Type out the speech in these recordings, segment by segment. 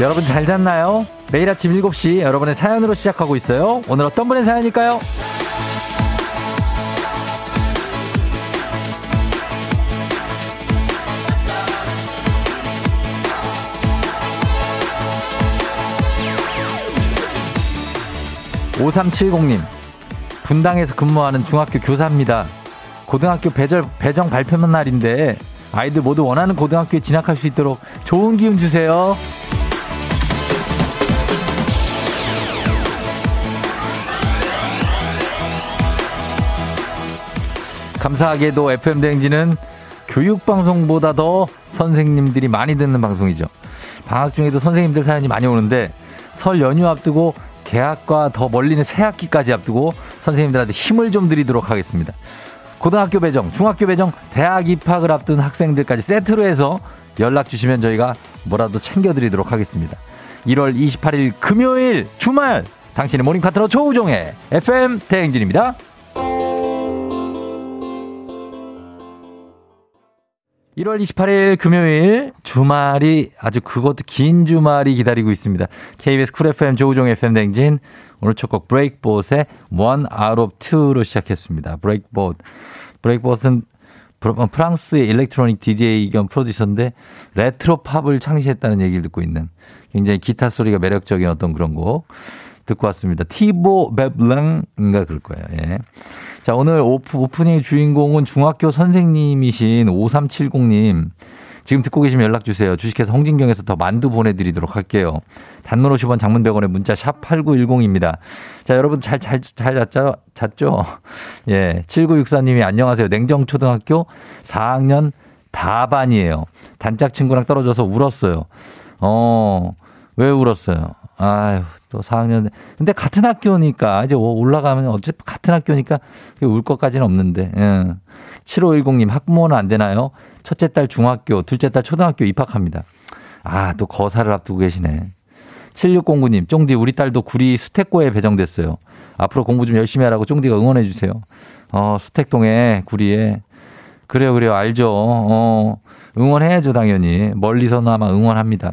여러분 잘 잤나요? 매일 아침 7시 여러분의 사연으로 시작하고 있어요. 오늘 어떤 분의 사연일까요? 5370님, 분당에서 근무하는 중학교 교사입니다. 고등학교 배절, 배정 발표만 날인데 아이들 모두 원하는 고등학교에 진학할 수 있도록 좋은 기운 주세요. 감사하게도 FM대행진은 교육 방송보다 더 선생님들이 많이 듣는 방송이죠. 방학 중에도 선생님들 사연이 많이 오는데 설 연휴 앞두고 개학과 더 멀리는 새 학기까지 앞두고 선생님들한테 힘을 좀 드리도록 하겠습니다. 고등학교 배정, 중학교 배정, 대학 입학을 앞둔 학생들까지 세트로 해서 연락 주시면 저희가 뭐라도 챙겨드리도록 하겠습니다. 1월 28일 금요일 주말 당신의 모닝 파트너 조우종의 FM 대행진입니다. 1월 28일 금요일 주말이 아주 그것도 긴 주말이 기다리고 있습니다. KBS 쿨 FM 조우종 FM 대행진 오늘 첫 곡 브레이크봇의 One Out of Two로 시작했습니다. 브레이크봇. 브레이크봇은 프랑스의 일렉트로닉 DJ 겸 프로듀서인데 레트로 팝을 창시했다는 얘기를 듣고 있는 굉장히 기타 소리가 매력적인 어떤 그런 곡 듣고 왔습니다. 티보 베블랑인가 그럴 거예요. 예. 자, 오늘 오프, 오프닝 주인공은 중학교 선생님이신 5370님. 지금 듣고 계시면 연락 주세요. 주식회사 홍진경에서 더 만두 보내드리도록 할게요. 단문 50원 장문 100원에 문자 샵 8910입니다. 자, 여러분 잘, 잘, 잘 잤죠? 잤죠? 예. 7964님이 안녕하세요. 냉정초등학교 4학년 다반이에요. 단짝 친구랑 떨어져서 울었어요. 어, 왜 울었어요? 아유, 또 4학년. 근데 같은 학교니까, 이제 올라가면 어차피 같은 학교니까 울 것까지는 없는데. 예. 7510님, 학부모는 안 되나요? 첫째 딸 중학교, 둘째 딸 초등학교 입학합니다. 아, 또 거사를 앞두고 계시네. 7609님, 쫑디, 우리 딸도 구리 수택고에 배정됐어요. 앞으로 공부 좀 열심히 하라고 쫑디가 응원해 주세요. 어, 수택동에, 구리에. 그래요, 그래요. 알죠. 어, 응원해야죠, 당연히. 멀리서나마 응원합니다.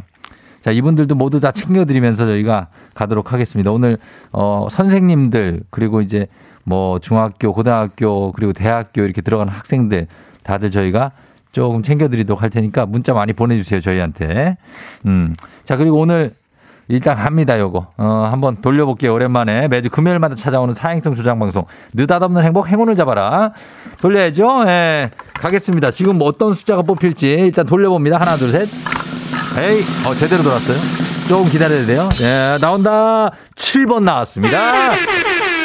자, 이분들도 모두 다 챙겨드리면서 저희가 가도록 하겠습니다. 오늘, 어, 선생님들, 그리고 이제 뭐 중학교, 고등학교, 그리고 대학교 이렇게 들어가는 학생들 다들 저희가 조금 챙겨드리도록 할 테니까 문자 많이 보내주세요, 저희한테. 음. 자, 그리고 오늘 일단 갑니다, 요거. 어, 한번 돌려볼게요, 오랜만에. 매주 금요일마다 찾아오는 사행성 조장방송. 느닷없는 행복, 행운을 잡아라. 돌려야죠? 예. 가겠습니다. 지금 뭐 어떤 숫자가 뽑힐지 일단 돌려봅니다. 하나, 둘, 셋. 에이, 어, 제대로 돌았어요. 조금 기다려야 돼요. 예, 나온다. 7번 나왔습니다.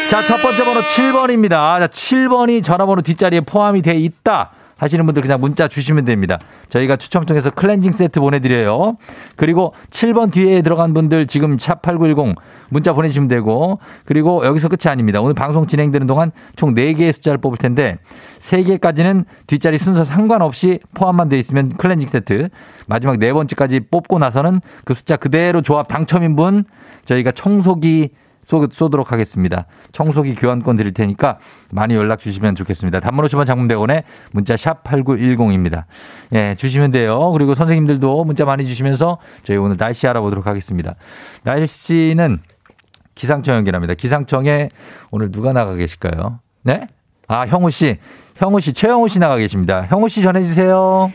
자, 첫 번째 번호 7번입니다. 자, 7번이 전화번호 뒷자리에 포함이 돼 있다. 하시는 분들 그냥 문자 주시면 됩니다. 저희가 추첨 통해서 클렌징 세트 보내드려요. 그리고 7번 뒤에 들어간 분들 지금 샵8910 문자 보내주시면 되고 그리고 여기서 끝이 아닙니다. 오늘 방송 진행되는 동안 총 4개의 숫자를 뽑을 텐데 3개까지는 뒷자리 순서 상관없이 포함만 돼 있으면 클렌징 세트 마지막 네 번째까지 뽑고 나서는 그 숫자 그대로 조합 당첨인 분 저희가 청소기 쏘도록 하겠습니다. 청소기 교환권 드릴 테니까 많이 연락 주시면 좋겠습니다. 단문 50원 장문 100원에 문자 샵 8910입니다. 예, 주시면 돼요. 그리고 선생님들도 문자 많이 주시면서 저희 오늘 날씨 알아보도록 하겠습니다. 날씨는 기상청 연결합니다. 기상청에 오늘 누가 나가 계실까요? 네? 아, 형우 씨. 형우 씨, 최형우 씨 나가 계십니다. 형우 씨 전해주세요.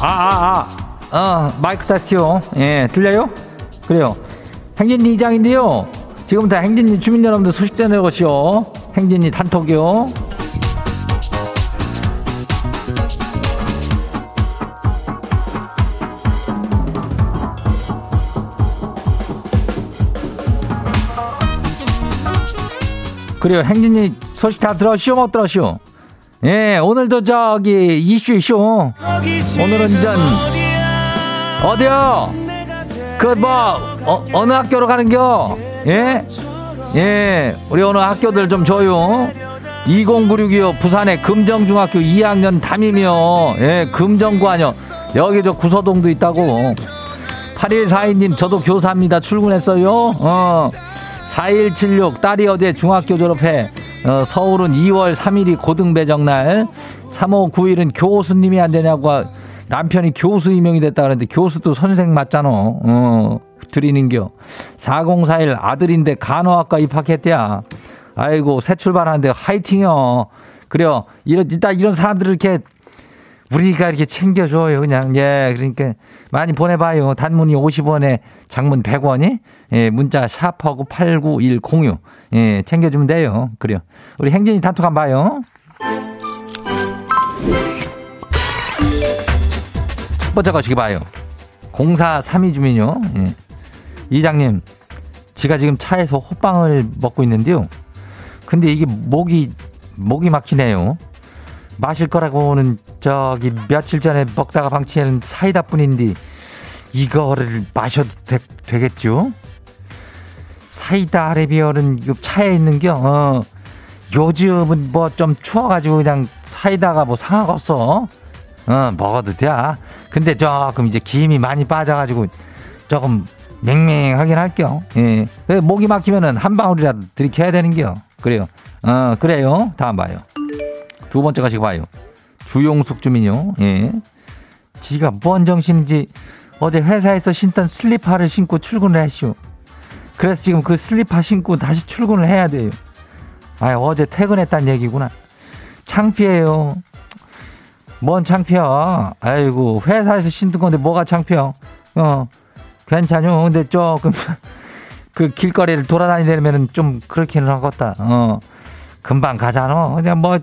아, 아, 아. 어, 마이크 테스트요. 예, 들려요? 그래요. 행진리 이장인데요. 지금부터 행진리 주민 여러분들 소식 전해보시오. 행진리 단톡이요. 그래요. 행진리 소식 다 들었시오? 못 들었시오? 예, 오늘도 저기 이슈 이슈. 오늘은 전 어디요? 그뭐 어, 어느 학교로 가는겨? 예? 예, 우리 오늘 학교들 좀 줘요. 20962요 부산의 금정중학교 2학년 담임이요. 예, 금정구 아니요. 여기 저 구서동도 있다고. 8142님 저도 교사입니다. 출근했어요. 어. 4176 딸이 어제 중학교 졸업해 어, 서울은 2월 3일이 고등배정날. 3호 9일은 교수님이 안 되냐고 남편이 교수 임명이 됐다 그러는데 교수도 선생 맞잖아. 어, 드리는겨. 4041 아들인데 간호학과 입학했대야. 아이고, 새 출발하는데 화이팅요. 그래요. 이런, 일단 이런 사람들을 이렇게 우리가 이렇게 챙겨줘요. 그냥. 예, 그러니까 많이 보내봐요. 단문이 50원에 장문 100원이. 예, 문자 샵하고 89106. 예, 챙겨주면 돼요. 그래요. 우리 행진이 단톡 한번 봐요. 첫 번째 거시기 봐요. 0432 주민요. 예. 이장님, 제가 지금 차에서 호빵을 먹고 있는데요. 근데 이게 목이, 목이 막히네요. 마실 거라고는 저기 며칠 전에 먹다가 방치한 사이다 뿐인데 이거를 마셔도 되, 겠죠 사이다 아레비얼은 차에 있는겨. 어. 요즘은 뭐 좀 추워가지고 그냥 사이다가 뭐 상하겠어. 어, 먹어도 돼. 근데 조금 이제 김이 많이 빠져가지고 조금 맹맹하긴 할게요. 예. 목이 막히면은 한 방울이라도 들이켜야 되는겨. 그래요. 어, 그래요. 다음 봐요. 두 번째 가시고 봐요. 주용숙 주민요. 예. 지가 뭔 정신인지 어제 회사에서 신던 슬리퍼를 신고 출근을 했슈. 그래서 지금 그 슬리퍼 신고 다시 출근을 해야 돼요. 아, 어제 퇴근했단 얘기구나. 창피해요. 뭔 창피야. 아이고, 회사에서 신던 건데 뭐가 창피야. 어, 괜찮요. 근데 조금, 그 길거리를 돌아다니려면 좀 그렇기는 하겠다. 어, 금방 가잖아. 그냥 뭐,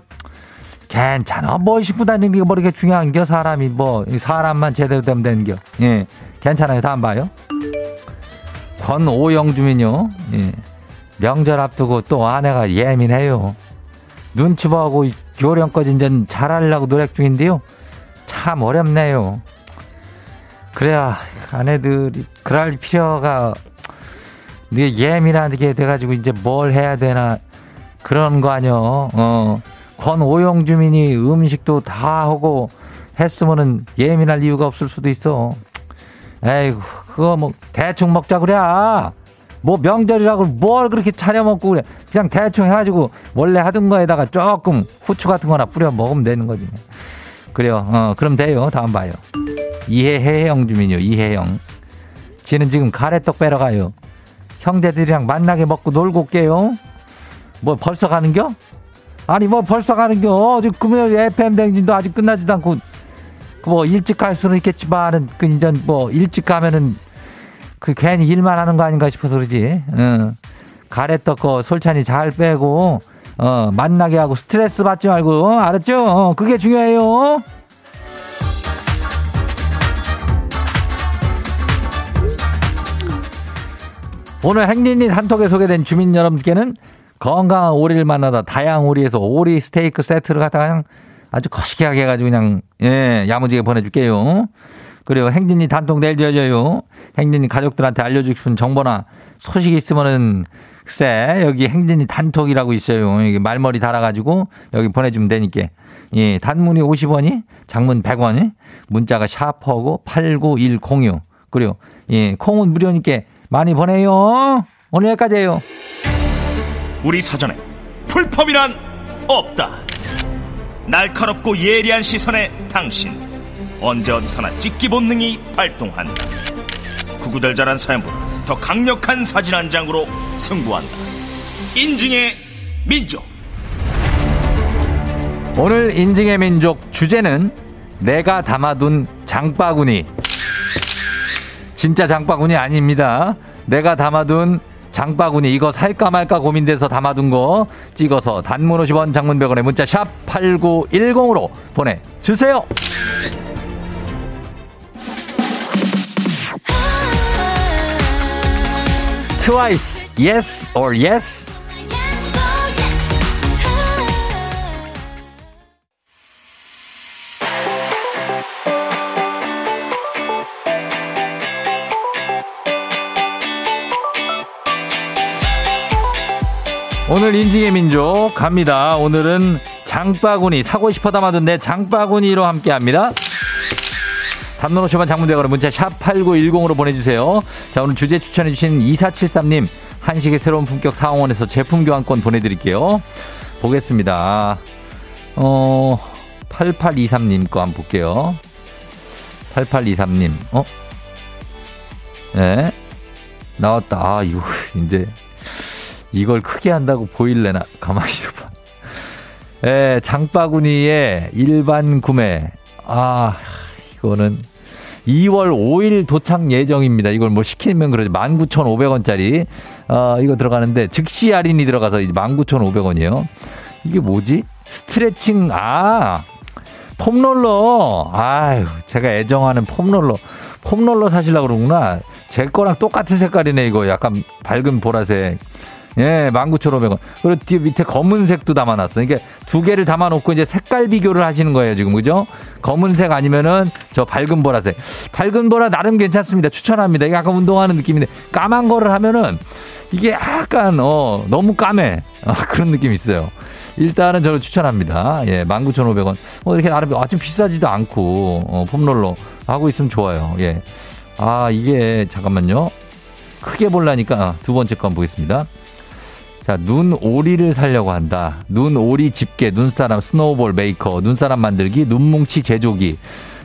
괜찮아. 뭐 신고 다니는 게 뭐 이렇게 중요한 겨, 사람이 뭐, 사람만 제대로 되면 되는 겨. 예. 괜찮아요. 다음 봐요. 권오영 주민요. 예. 명절 앞두고 또 아내가 예민해요. 눈치 보고 교령까지 이제 잘하려고 노력 중인데요. 참 어렵네요. 그래야 아내들이 그럴 필요가 이게 예민하게 돼가지고 이제 뭘 해야 되나 그런 거 아니요. 어. 권오영 주민이 음식도 다 하고 했으면은 예민할 이유가 없을 수도 있어. 에이구, 그거 뭐 대충 먹자 그래. 뭐 명절이라고 뭘 그렇게 차려 먹고 그래. 그냥 대충 해가지고 원래 하던 거에다가 조금 후추 같은 거나 뿌려 먹으면 되는 거지. 그래요. 어, 그럼 돼요. 다음 봐요. 이해해영 주민요. 이해영. 지는 지금 가래떡 빼러 가요. 형제들이랑 만나게 먹고 놀고 올게요. 뭐 벌써 가는겨? 아니 뭐 벌써 가는겨? 지금 금요일 FM 댕진도 아직 끝나지도 않고 뭐 일찍 갈 수는 있겠지만은 그 이제 뭐 일찍 가면은 그 괜히 일만 하는 거 아닌가 싶어서 그러지. 어. 가래떡 거 솔찬이 잘 빼고 어, 만나게 하고 스트레스 받지 말고 어, 알았죠? 어, 그게 중요해요. 오늘 행진이 한톡에 소개된 주민 여러분께는 건강한 오리를 만나다 다양 오리에서 오리 스테이크 세트를 갖다가 그냥 아주 거시기하게 해가지고 그냥 예 야무지게 보내줄게요. 그리고 행진이 단톡 내일 열려요. 행진이 가족들한테 알려주고 싶은 정보나 소식이 있으면은 글쎄 여기 행진이 단톡이라고 있어요. 여기 말머리 달아가지고 여기 보내주면 되니까. 예, 단문이 50원이, 장문 100원이, 문자가 샤퍼고 89106. 그리고 예, 콩은 무료니까 많이 보내요. 오늘 여기까지예요. 우리 사전에 풀펌이란 없다. 날카롭고 예리한 시선에 당신 언제 어디서나 찍기 본능이 발동한다. 구구절절한 사연보다 더 강력한 사진 한 장으로 승부한다. 인증의 민족. 오늘 인증의 민족 주제는 내가 담아둔 장바구니. 진짜 장바구니 아닙니다. 내가 담아둔 장바구니 이거 살까 말까 고민돼서 담아둔 거 찍어서 단문 50원 장문 100원에 문자 샵 8910으로 보내주세요. 트와이스 yes or yes 오늘 인증의 민족 갑니다. 오늘은 장바구니 사고 싶어 담아둔 내 장바구니로 함께합니다. 담론 50원 장문대거로 문자 샵 8910으로 보내주세요. 자, 오늘 주제 추천해주신 2473님, 한식의 새로운 품격 상원에서 제품 교환권 보내드릴게요. 보겠습니다. 어, 8823님 거 한번 볼게요. 8823님, 어? 예. 네. 나왔다. 아, 이거, 이제, 이걸 크게 한다고 보일래나? 가만히 있어봐. 예, 장바구니에 일반 구매. 아, 이거는 2월 5일 도착 예정입니다. 이걸 뭐 시키면 그러지. 19,500원짜리. 어, 이거 들어가는데 즉시 할인이 들어가서 19,500원이에요. 이게 뭐지? 스트레칭, 아, 폼롤러. 아유, 제가 애정하는 폼롤러. 폼롤러 사실라고 그러구나. 제 거랑 똑같은 색깔이네, 이거. 약간 밝은 보라색. 예, 19,500원. 그리고 뒤 밑에 검은색도 담아놨어. 이게 두 개를 담아놓고 이제 색깔 비교를 하시는 거예요, 지금. 그죠? 검은색 아니면은 저 밝은 보라색. 밝은 보라 나름 괜찮습니다. 추천합니다. 이게 약간 운동하는 느낌인데 까만 거를 하면은 이게 약간, 어, 너무 까매. 어, 그런 느낌이 있어요. 일단은 저는 추천합니다. 예, 19,500원. 어, 이렇게 나름 아주 비싸지도 않고, 어, 폼롤러 하고 있으면 좋아요. 예. 아, 이게, 잠깐만요. 크게 볼라니까, 아, 두 번째 거 한번 보겠습니다. 자, 눈오리를 살려고 한다. 눈오리 집게, 눈사람, snowball maker, 눈사람 만들기, 눈뭉치 제조기,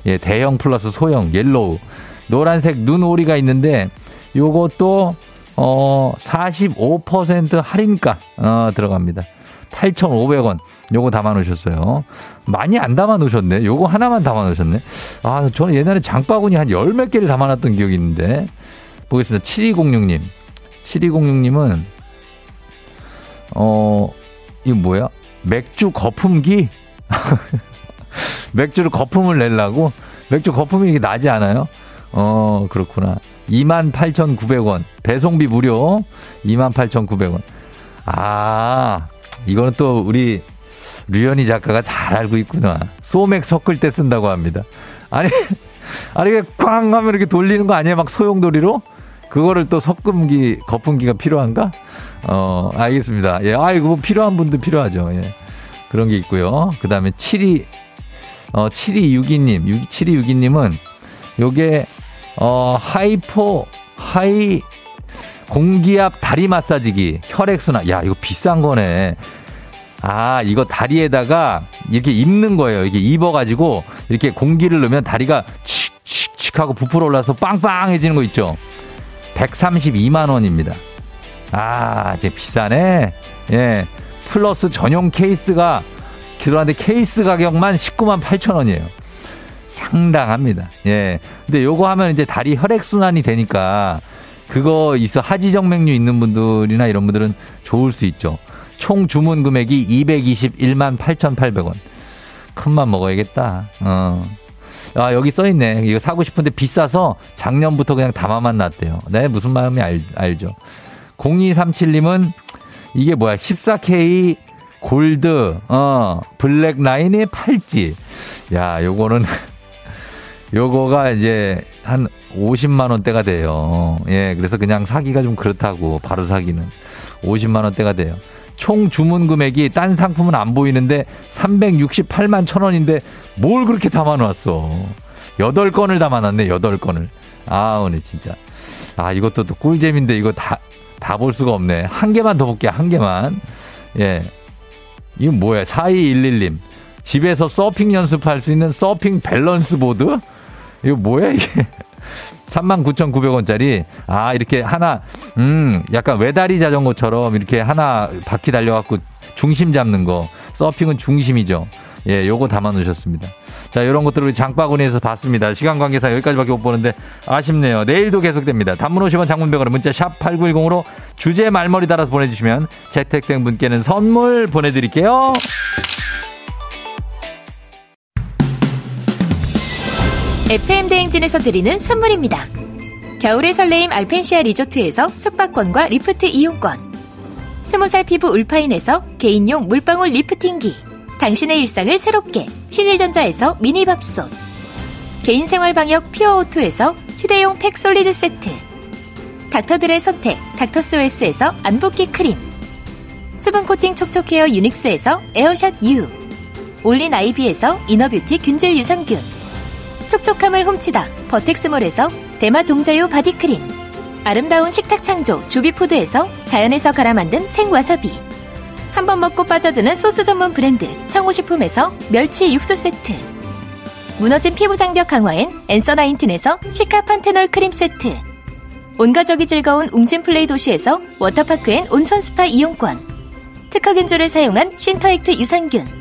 예, 대형 플러스 소형, yellow, 노란색 눈오리가 있는데, 요것도, 어, 45% 할인가, 어, 들어갑니다. 8,500원. 요거 담아 놓으셨어요. 많이 안 담아 놓으셨네. 요거 하나만 담아 놓으셨네. 아, 저는 옛날에 장바구니 한 열 몇 개를 담아 놨던 기억이 있는데. 보겠습니다. 7206님. 7206님은 어, 이거 뭐야? 맥주 거품기? 맥주를 거품을 내려고? 맥주 거품이 이게 나지 않아요? 어, 그렇구나. 28,900원. 배송비 무료. 28,900원. 아, 이거는 또 우리 류현희 작가가 잘 알고 있구나. 소맥 섞을 때 쓴다고 합니다. 아니, 아니, 꽝 하면 이렇게 돌리는 거 아니에요? 막 소용돌이로? 그거를 또 섞음기, 거품기가 필요한가? 어, 알겠습니다. 예, 아이고, 뭐 필요한 분도 필요하죠. 예. 그런 게 있고요. 그 다음에 72, 어, 7262님, 7262님은 요게, 어, 하이포, 하이, 공기압 다리 마사지기, 혈액순환. 야, 이거 비싼 거네. 아, 이거 다리에다가 이렇게 입는 거예요. 이게 입어가지고 이렇게 공기를 넣으면 다리가 칙칙칙 하고 부풀어 올라서 빵빵해지는 거 있죠. 132만 원입니다. 아, 이제 비싸네. 예. 플러스 전용 케이스가 들어왔는데 케이스 가격만 19만 8천 원이에요. 상당합니다. 예. 근데 요거 하면 이제 다리 혈액 순환이 되니까 그거 있어 하지정맥류 있는 분들이나 이런 분들은 좋을 수 있죠. 총 주문 금액이 221만 8,800원. 큰맘 먹어야겠다. 어. 아, 여기 써 있네. 이거 사고 싶은데 비싸서 작년부터 그냥 담아만 놨대요. 네, 무슨 마음이 알, 알죠. 0237님은 이게 뭐야? 14K 골드, 어, 블랙 라인의 팔찌. 야, 요거는, 요거가 이제 한 50만 원대가 돼요. 예, 그래서 그냥 사기가 좀 그렇다고, 바로 사기는. 50만 원대가 돼요. 총 주문 금액이 딴 상품은 안 보이는데 368만 천 원인데 뭘 그렇게 담아놨어. 8건을 담아놨네, 8건을. 아, 오늘 진짜. 아, 이것도 또 꿀잼인데 이거 다, 다 볼 수가 없네. 한 개만 더 볼게요, 한 개만. 예. 이건 뭐야, 4211님. 집에서 서핑 연습할 수 있는 서핑 밸런스 보드? 이거 뭐야, 이게. 39,900원짜리. 아, 이렇게 하나, 음, 약간 외다리 자전거처럼 이렇게 하나 바퀴 달려갖고 중심 잡는 거. 서핑은 중심이죠. 예, 요거 담아 놓으셨습니다. 자, 요런 것들을 우리 장바구니에서 봤습니다. 시간 관계상 여기까지밖에 못 보는데 아쉽네요. 내일도 계속됩니다. 단문 50원 장문 100원 문자 샵 8910으로 주제 말머리 달아서 보내주시면 채택된 분께는 선물 보내드릴게요. FM 대행진에서 드리는 선물입니다. 겨울의 설레임 알펜시아 리조트에서 숙박권과 리프트 이용권. 스무 살 피부 울파인에서 개인용 물방울 리프팅기. 당신의 일상을 새롭게 신일전자에서 미니밥솥. 개인생활 방역 퓨어오투에서 휴대용 팩솔리드 세트. 닥터들의 선택 닥터스웰스에서 안붓기 크림. 수분 코팅 촉촉 헤어 유닉스에서 에어샷 U. 올린 아이비에서 이너뷰티 균질 유산균. 촉촉함을 훔치다 버텍스몰에서 대마 종자유 바디크림 아름다운 식탁 창조 주비푸드에서 자연에서 갈아 만든 생와사비 한 번 먹고 빠져드는 소스 전문 브랜드 청호식품에서 멸치 육수 세트. 무너진 피부 장벽 강화엔 엔서 나인틴에서 시카 판테놀 크림 세트. 온가족이 즐거운 웅진 플레이 도시에서 워터파크엔 온천 스파 이용권. 특허 균주를 사용한 신터액트 유산균.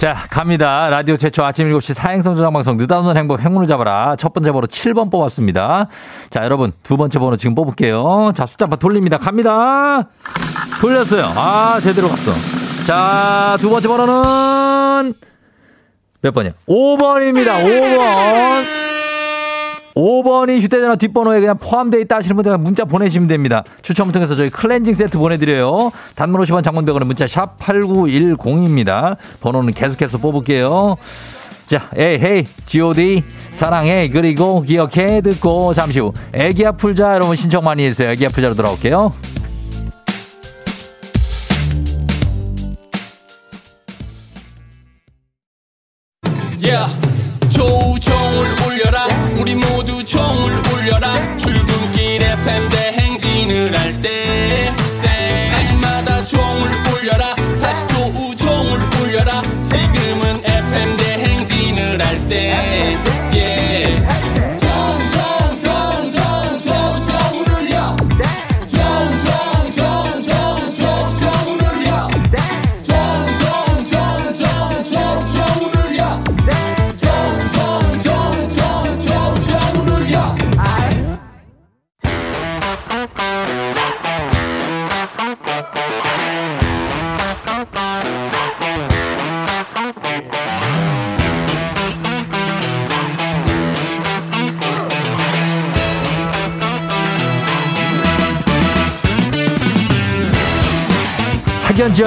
자, 갑니다. 라디오 최초 아침 7시 사행성 조장방송 느닷없는 행복 행운을 잡아라. 첫 번째 번호 7번 뽑았습니다. 자, 여러분 두 번째 번호 지금 뽑을게요. 자, 숫자 한번 돌립니다. 갑니다. 돌렸어요. 아, 제대로 갔어. 자, 두 번째 번호는 몇 번이야? 5번입니다. 5번. 5번이 휴대전화 뒷번호에 그냥 포함되어 있다 하시는 분들 문자 보내시면 됩니다. 추첨을 통해서 저희 클렌징 세트 보내드려요. 단문 50원 장문병원은 문자 샵 8910입니다. 번호는 계속해서 뽑을게요. 자, 에이, 헤이, GOD, 사랑해, 그리고 기억해, 듣고, 잠시 후, 애기야 풀자, 여러분 신청 많이 해주세요. 애기야 풀자로 돌아올게요.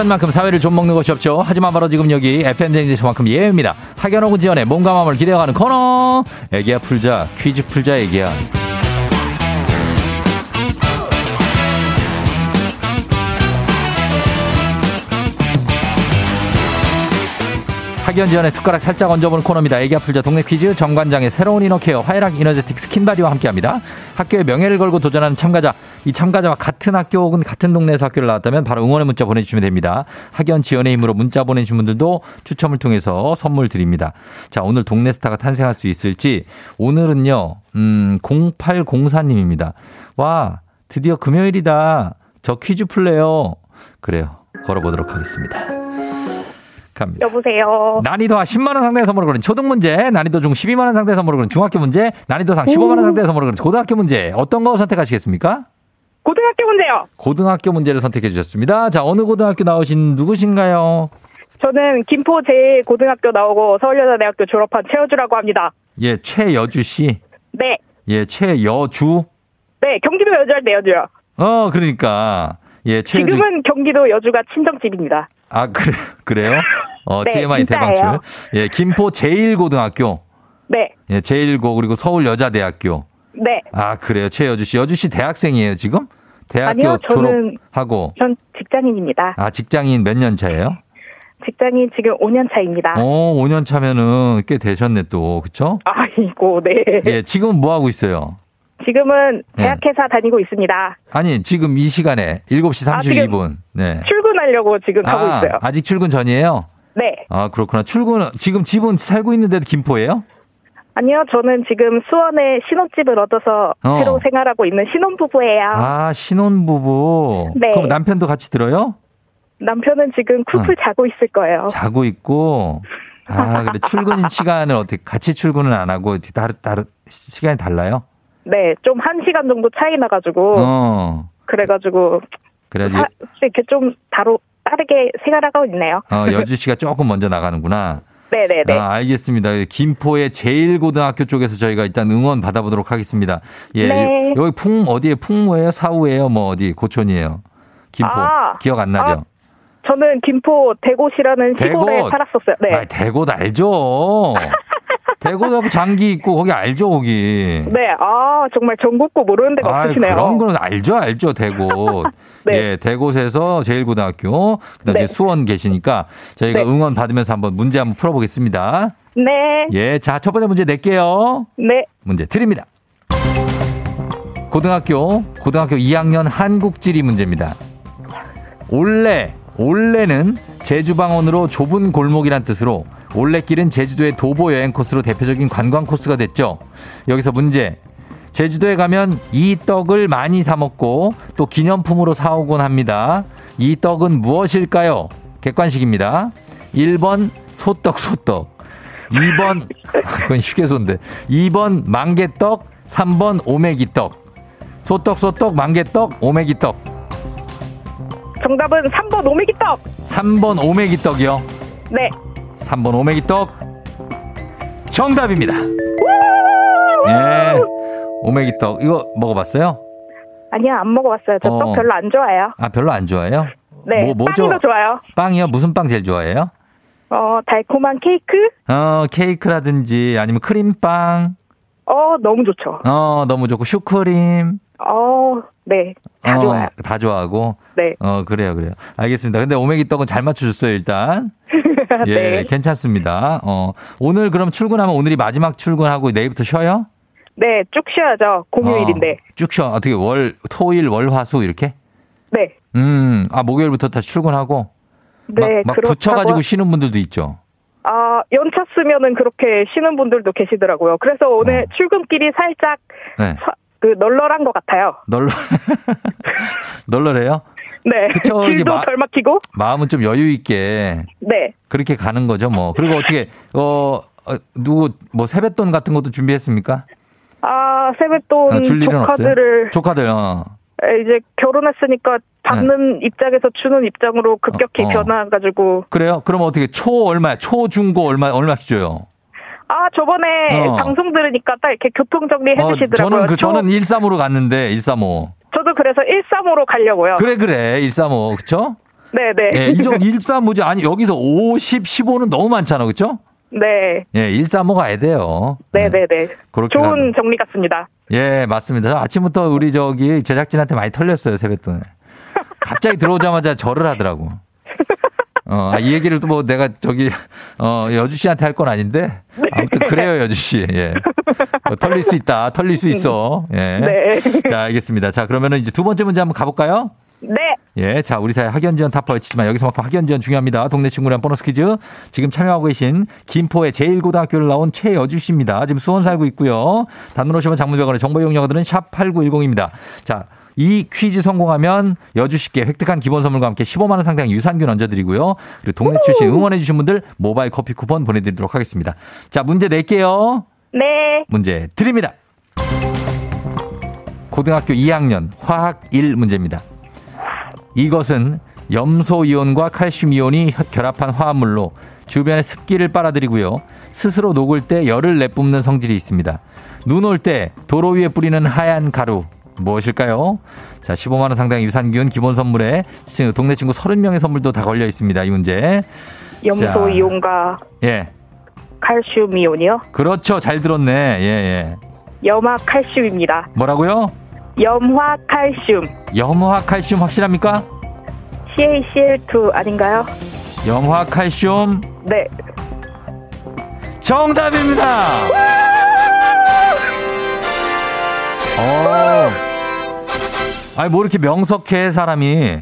학연 지연만큼 사회를 좀 먹는 것이 없죠. 하지만 바로 지금 여기 FM 대행진에서만큼 예외입니다. 학연 지연의 몸과 마음을 기대어가는 코너. 애기야 풀자 퀴즈 풀자 애기야. 학연 지연의 숟가락 살짝 얹어보는 코너입니다. 애기 아플자 동네 퀴즈 정관장의 새로운 이너케어 화해락 이너제틱 스킨바디와 함께합니다. 학교의 명예를 걸고 도전하는 참가자 이 참가자와 같은 학교 혹은 같은 동네에서 학교를 나왔다면 바로 응원의 문자 보내주시면 됩니다. 학연 지원의 힘으로 문자 보내주신 분들도 추첨을 통해서 선물 드립니다. 자 오늘 동네 스타가 탄생할 수 있을지 오늘은요 음 0804님입니다. 와 드디어 금요일이다. 저 퀴즈 풀래요. 그래요. 걸어보도록 하겠습니다. 갑니다. 여보세요. 난이도 하 10만 원 상당의 선물을 거는 초등 문제, 난이도 중 12만 원 상당의 선물을 거는 중학교 문제, 난이도 상 15만 원 상당의 선물을 거는 고등학교 문제. 어떤 거 선택하시겠습니까? 고등학교 문제요. 고등학교 문제를 선택해 주셨습니다. 자, 어느 고등학교 나오신 누구신가요? 저는 김포 제 고등학교 나오고 서울여자대학교 졸업한 최여주라고 합니다. 예, 최여주 씨. 네. 예, 최여주. 네, 경기도 여주 할때 여주요. 어, 그러니까. 예, 최여주. 지금은 경기도 여주가 친정집입니다. 아, 그래, 그래요? 어, 네, TMI 진짜예요. 대방출. 예, 김포 제1고등학교. 네. 예, 제1고, 그리고 서울여자대학교. 네. 아, 그래요. 최여주 씨. 여주 씨 대학생이에요, 지금? 대학교 아니요, 저는- 졸업하고. 전 직장인입니다. 아, 직장인 몇 년 차예요? 직장인 지금 5년 차입니다. 어, 5년 차면은 꽤 되셨네 또. 그쵸? 아이고, 네. 예, 지금 뭐 하고 있어요? 지금은 네. 대학회사 다니고 있습니다. 아니, 지금 이 시간에 7시 아, 지금 32분. 네. 출근하려고 지금 가고 아, 있어요. 아직 출근 전이에요? 네. 아, 그렇구나. 출근은, 지금 집은 살고 있는데도 김포예요? 아니요, 저는 지금 수원에 신혼집을 얻어서 어. 새로 생활하고 있는 신혼부부예요. 아, 신혼부부. 네. 그럼 남편도 같이 들어요? 남편은 지금 쿨쿨 자고 있을 거예요. 자고 있고 아 그래 출근 시간을 어떻게 같이 출근은 안 하고 다르 다르 시간이 달라요? 네, 좀 한 시간 정도 차이 나가지고 어 그래가지고 그래야지 사- 이렇게 좀 다로 다르게 생활하고 있네요. 어, 여주 씨가 조금 먼저 나가는구나. 네네네. 아, 알겠습니다. 김포의 제일고등학교 쪽에서 저희가 일단 응원 받아보도록 하겠습니다. 예, 네. 여기 풍 어디에 풍무예요? 사우예요? 뭐 어디 고촌이에요? 김포 아, 기억 안 나죠? 저는 김포 대곳이라는 시골에 대곳. 살았었어요. 네. 아, 대곳 알죠. 대곳하고 장기 있고 거기 알죠 거기. 네, 아 정말 전국구 모르는 데가 아, 없으시네요. 그런 거는 알죠, 알죠, 대곳. 네. 예, 대곳에서 제일고등학교, 그다음 네. 에 수원 계시니까 저희가 네. 응원 받으면서 한번 문제 한번 풀어보겠습니다. 네, 예, 자, 첫 번째 문제 낼게요. 네, 문제 드립니다. 고등학교, 고등학교 2학년 한국지리 문제입니다. 올레, 올레는 제주방언으로 좁은 골목이란 뜻으로 올레길은 제주도의 도보 여행 코스로 대표적인 관광 코스가 됐죠. 여기서 문제. 제주도에 가면 이 떡을 많이 사 먹고 또 기념품으로 사오곤 합니다. 이 떡은 무엇일까요? 객관식입니다. 1번 소떡 소떡. 2번 그건 휴게소인데. 2번 망개떡, 3번 오메기떡. 소떡 소떡 망개떡 오메기떡. 정답은 3번 오메기떡. 3번 오메기떡이요. 네, 3번 오메기떡 정답입니다. 예. 오메기떡 이거 먹어봤어요? 아니요 안 먹어봤어요. 저떡 어. 별로 안 좋아해요. 아 별로 안 좋아해요? 네, 뭐, 뭐 빵이 더 좋아요. 빵이요? 무슨 빵 제일 좋아해요? 어 달콤한 케이크. 어 케이크라든지 아니면 크림빵. 어 너무 좋죠. 어 너무 좋고 슈크림. 어, 네, 다 어, 좋아요. 다 좋아하고. 네, 어 그래요 그래요. 알겠습니다. 근데 오메기 떡은 잘 맞춰줬어요 일단. 예 네, 괜찮습니다. 어 오늘 그럼 출근하면 오늘이 마지막 출근하고 내일부터 쉬어요? 네, 쭉 쉬어야죠. 공휴일인데. 어, 쭉 쉬어. 어떻게 월 토일 월 화 수 이렇게? 네, 음, 아, 목요일부터 다시 출근하고. 네, 막, 막 붙여가지고 쉬는 분들도 있죠. 아, 연차 쓰면은 그렇게 쉬는 분들도 계시더라고요. 그래서 오늘 어. 출근길이 살짝 네. 서- 그 널널한 것 같아요. 널널, 널널해요? 네. 그쵸, 길도 마- 덜 막히고. 마음은 좀 여유 있게 네. 그렇게 가는 거죠, 뭐. 그리고 어떻게, 어, 어, 누구, 뭐 세뱃돈 같은 것도 준비했습니까? 아, 세뱃돈 어, 줄 일은 조카들을 없어요? 조카들, 어. 에, 이제 결혼했으니까 받는 입장에서 주는 입장으로 급격히 어, 어. 변화가지고 그래요? 그럼 어떻게 초 얼마야? 초, 중고 얼마, 얼마씩 줘요? 아 저번에 어. 방송 들으니까 딱 이렇게 교통 정리 어, 해주시더라고요. 저는 그, 초- 저는 135로 갔는데, 135. 저도 그래서 135로 가려고요. 그래, 그래. 135. 그쵸? 네네. 예, 이정 135지. 아니, 여기서 50, 15는 너무 많잖아. 그쵸? 네. 예, 135 가야 돼요. 예, 네네 네. 그렇게 좋은 가면. 정리 같습니다. 예, 맞습니다. 저 아침부터 우리 저기 제작진한테 많이 털렸어요, 세뱃돈에. 갑자기 들어오자마자 절을 하더라고. 어, 아, 이 얘기를 또 뭐 내가 저기, 어, 여주 씨한테 할 건 아닌데. 아무튼 그래요, 여주 씨. 예. 어, 털릴 수 있다. 털릴 수 있어. 예. 네. 자, 알겠습니다. 자, 그러면은 이제 두 번째 문제 한번 가볼까요? 네. 예, 자, 우리 사회 학연 지원 타파 외치지만 여기서만큼 학연 지원 중요합니다. 동네 친구랑 보너스 퀴즈. 지금 참여하고 계신 김포의 제1고등학교를 나온 최여주 씨입니다. 지금 수원 살고 있고요. 단문 오시면 장문병원의 정보 이용료들은 샵 8910입니다. 자, 이 퀴즈 성공하면 여주 씨께 획득한 기본 선물과 함께 15만 원 상당 유산균 얹어드리고요. 그리고 동네 출신 응원해 주신 분들 모바일 커피 쿠폰 보내드리도록 하겠습니다. 자, 문제 낼게요. 네. 문제 드립니다. 고등학교 2학년 화학 1 문제입니다. 이것은 염소 이온과 칼슘 이온이 결합한 화합물로 주변의 습기를 빨아들이고요. 스스로 녹을 때 열을 내뿜는 성질이 있습니다. 눈 올 때 도로 위에 뿌리는 하얀 가루 무엇일까요? 자, 15만 원 상당의 유산균 기본 선물에 동네 친구 30명의 선물도 다 걸려 있습니다. 이 문제. 염소 자. 이온과 예. 칼슘 이온이요. 그렇죠. 잘 들었네. 예, 예. 염화 칼슘입니다. 뭐라고요? 염화 칼슘. 염화 칼슘 확실합니까? CaCl2 아닌가요? 염화 칼슘 네. 정답입니다. 어. 아니 뭐 이렇게 명석해 사람이 예?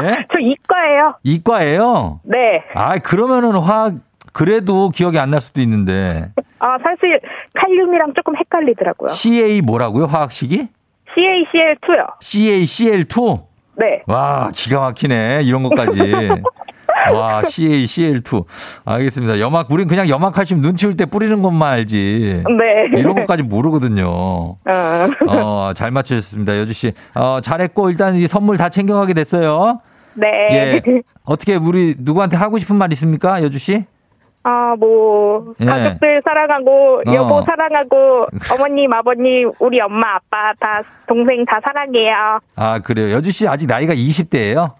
저 이과예요. 이과예요? 네. 아 그러면은 화학 그래도 기억이 안 날 수도 있는데 아, 사실 칼륨이랑 조금 헷갈리더라고요. CA 뭐라고요? 화학식이? CaCl2요. CaCl2? 네. 와, 기가 막히네. 이런 것까지. 와, CA, CL2. 알겠습니다. 염악, 우린 그냥 염화칼슘 눈 치울 때 뿌리는 것만 알지. 네. 이런 것까지 모르거든요. 어. 어, 잘 맞추셨습니다. 여주씨. 어, 잘했고, 일단 이 선물 다 챙겨가게 됐어요. 네. 예. 어떻게 우리 누구한테 하고 싶은 말 있습니까? 여주씨? 아, 뭐, 예. 가족들 사랑하고, 어. 여보 사랑하고, 어머님, 아버님, 우리 엄마, 아빠 다, 동생 다 사랑해요. 아, 그래요. 여주씨 아직 나이가 20대예요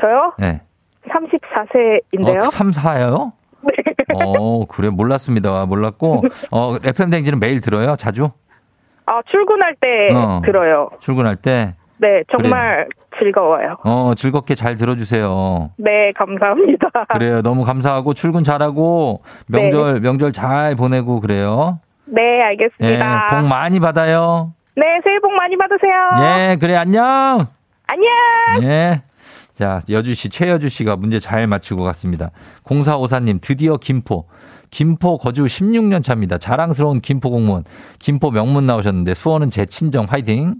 저요? 네. 34세인데요. 어, 3, 4예요? 어, 그래. 몰랐습니다. 몰랐고. 어, FM 댕지는 매일 들어요? 자주? 아, 출근할 때 어. 들어요. 출근할 때? 네, 정말 즐거워요. 어, 즐겁게 잘 들어주세요. 네, 감사합니다. 그래요. 너무 감사하고 출근 잘하고 명절, 명절 잘 보내고 그래요. 네, 예, 알겠습니다. 복 많이 받아요. 네, 새해 복 많이 받으세요. 예, 그래, 안녕! 안녕! 예. 자, 여주 씨, 최여주 씨가 문제 잘 맞히고 갔습니다. 0454님, 드디어 김포. 김포 거주 16년 차입니다. 자랑스러운 김포 공무원. 김포 명문 나오셨는데 수원은 제 친정 화이팅.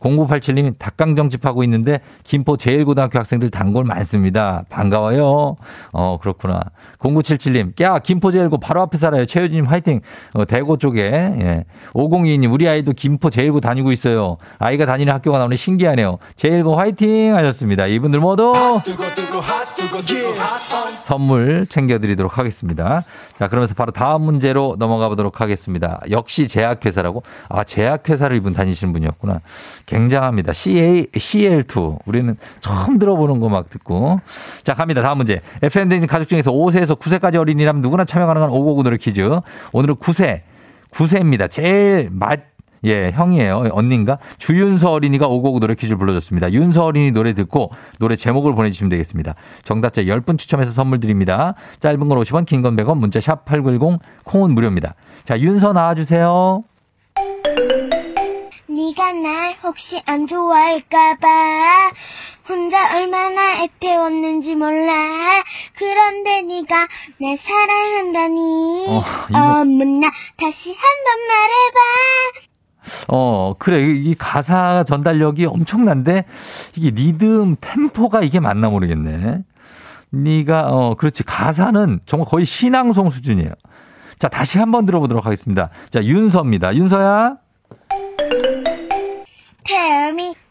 0987님 닭강정 집 하고 있는데 김포 제일고등학교 학생들 단골 많습니다. 반가워요. 어, 그렇구나. 0977님, 야, 김포 제일고 바로 앞에 살아요. 최효진님 화이팅. 어, 대고 쪽에. 예. 502님, 우리 아이도 김포 제일고 다니고 있어요. 아이가 다니는 학교가 나오니 신기하네요. 제일고 화이팅 하셨습니다. 이분들 모두 선물 챙겨드리도록 하겠습니다. 자, 그러면서 바로 다음 문제로 넘어가 보도록 하겠습니다. 역시 제약회사라고? 아, 제약회사를 이분 다니시는 분이었구나. 굉장합니다. CA, CL2. 우리는 처음 들어보는 거 막 듣고. 자, 갑니다. 다음 문제. FM대진 가족 중에서 5세에서 9세까지 어린이라면 누구나 참여 가능한 559 노래 퀴즈. 오늘은 9세. 9세입니다. 제일 맛, 예, 형이에요. 언닌가? 주윤서 어린이가 오고구 노래 퀴즈를 불러줬습니다. 윤서 어린이 노래 듣고 노래 제목을 보내주시면 되겠습니다. 정답자 10분 추첨해서 선물 드립니다. 짧은 건 50원, 긴 건 100원, 문자 샵 8910, 콩은 무료입니다. 자, 윤서 나와주세요. 네가 날 혹시 안 좋아할까봐 혼자 얼마나 애태웠는지 몰라 그런데 네가 날 사랑한다니 어, 어머나 다시 한번 말해봐 어, 그래. 이 가사 전달력이 엄청난데 이게 리듬, 템포가 이게 맞나 모르겠네. 네가 어, 그렇지. 가사는 정말 거의 신앙송 수준이에요. 자, 다시 한번 들어보도록 하겠습니다. 자, 윤서입니다. 윤서야.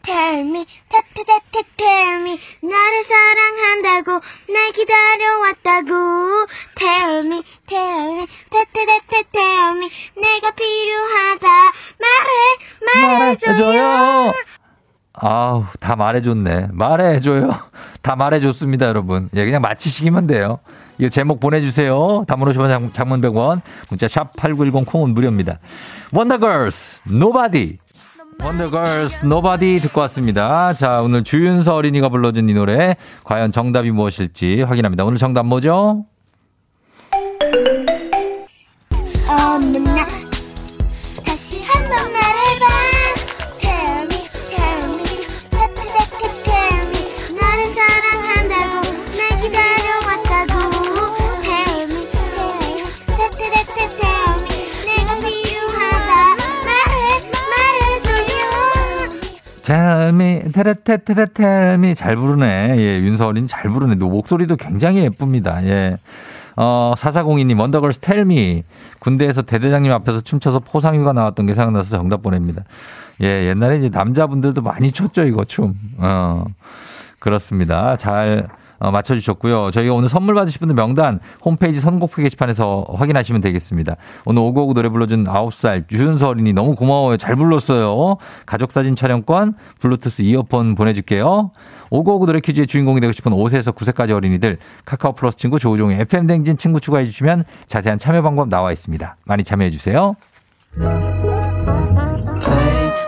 Tell me, 타타타타 tell me 나를 사랑한다고 날 기다려왔다고 Tell me, tell me, 타타타타 tell me 내가 필요하다 말해, 말해줘요. 아우, 다 말해줬네. 말해줘요. 다 말해줬습니다, 여러분. 예, 그냥 맞히시기만 돼요. 이거 제목 보내주세요. 담으로 주면 장문 100원. 문자 샵 8910 콩은 무료입니다. 원더걸스, Nobody. 원더걸스, Nobody 듣고 왔습니다. 자, 오늘 주윤서 어린이가 불러준 이 노래. 과연 정답이 무엇일지 확인합니다. 오늘 정답 뭐죠? 어머 테레테테테 tell me. 잘 부르네. 예, 윤서린 잘 부르네. 너 목소리도 굉장히 예쁩니다. 예. 어, 4402님, 원더걸스 me. 군대에서 대대장님 앞에서 춤춰서 포상휴가 나왔던 게 생각나서 정답 보냅니다. 예, 옛날에 이제 남자분들도 많이 췄죠, 이거 춤. 어, 그렇습니다. 잘, 어, 맞춰주셨고요. 저희가 오늘 선물 받으실 분들 명단 홈페이지 선곡표 게시판에서 확인하시면 되겠습니다. 오늘 오고오고 노래 불러준 9살 유준서 어린이 너무 고마워요. 잘 불렀어요. 가족사진 촬영권, 블루투스 이어폰 보내줄게요. 오고오고 노래 퀴즈의 주인공이 되고 싶은 5세에서 9세까지 어린이들 카카오 플러스 친구 조우종의 FM댕진 친구 추가해 주시면 자세한 참여 방법 나와 있습니다. 많이 참여해 주세요.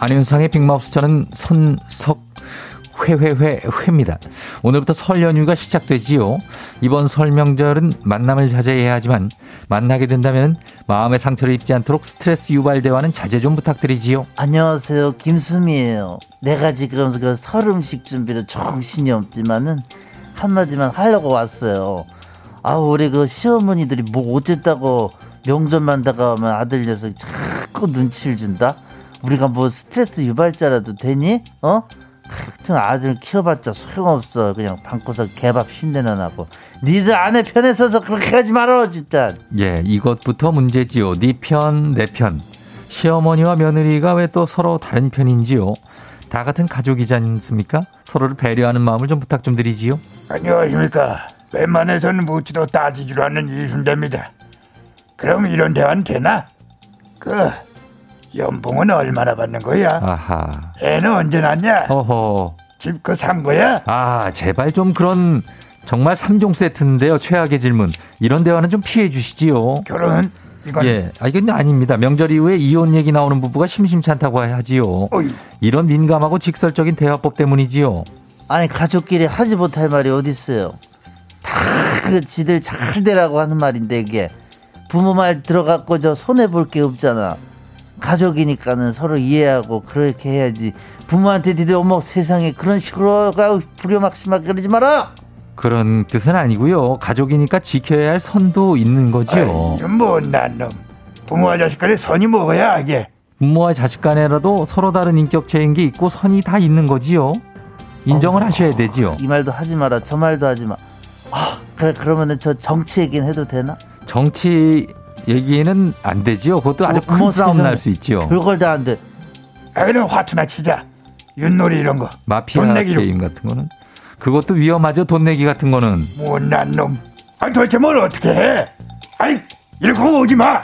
안윤상의 빅마우스 저는 손석 회회회 회입니다. 오늘부터 설 연휴가 시작되지요. 이번 설 명절은 만남을 자제해야 하지만 만나게 된다면 마음의 상처를 입지 않도록 스트레스 유발 대화는 자제 좀 부탁드리지요. 안녕하세요. 김수미예요. 내가 지금 그설 음식 준비로 정신이 없지만은 한마디만 하려고 왔어요. 아, 우리 그 시어머니들이 뭐 어쨌다고 명절만 다가오면 아들 녀석 자꾸 눈치를 준다? 우리가 뭐 스트레스 유발자라도 되니? 어? 같은 아들 키워봤자 소용없어. 그냥 방구석 개밥 신내나 나고. 니들 아내 편에 서서 그렇게 하지 말아, 진짜. 예, 이것부터 문제지요. 네 편, 내 편. 시어머니와 며느리가 왜 또 서로 다른 편인지요? 다 같은 가족이지 않습니까? 서로를 배려하는 마음을 좀 부탁 좀 드리지요. 안녕하십니까. 웬만해서는 묻지도 따지지도 않는 이순대입니다. 그럼 이런 대화는 되나? 그 연봉은 얼마나 받는 거야? 아하. 애는 언제 낳냐? 허허. 집그산 거야? 아, 제발 좀 그런 정말 3종 세트인데요. 최악의 질문. 이런 대화는 좀 피해 주시지요. 결혼? 이건 예. 아, 이건 아닙니다. 명절 이후에 이혼 얘기 나오는 부부가 심심치 않다고 하지요. 어휴. 이런 민감하고 직설적인 대화법 때문이지요. 아니, 가족끼리 하지 못할 말이 어딨어요. 다 그 지들 잘 되라고 하는 말인데, 이게. 부모 말 들어갖고 저 손해 볼 게 없잖아. 가족이니까는 서로 이해하고 그렇게 해야지. 부모한테 니들 어머 세상에 그런 식으로 가 부려막심하게 그러지 마라! 그런 뜻은 아니고요. 가족이니까 지켜야 할 선도 있는 거지요. 이런 못난 놈. 부모와 자식 간에 선이 뭐야 이게? 부모와 자식 간에라도 서로 다른 인격체인 게 있고 선이 다 있는 거지요. 인정을 하셔야 되지요. 이 말도 하지 마라. 저 말도 하지 마. 아, 그래, 그러면은 저 정치 얘기는 해도 되나? 정치 얘기는 안 되지요. 그것도 아주 어, 큰 어머, 싸움 세상에. 날수 있지요. 별걸 다 안 돼. 아 그럼 화투나 치자. 윷놀이 이런 거. 마피아 돈 내기로. 게임 같은 거는 그것도 위험하죠. 돈 내기 같은 거는 못난 놈. 아 도대체 뭘 어떻게 해? 아이 이렇게 오지 마.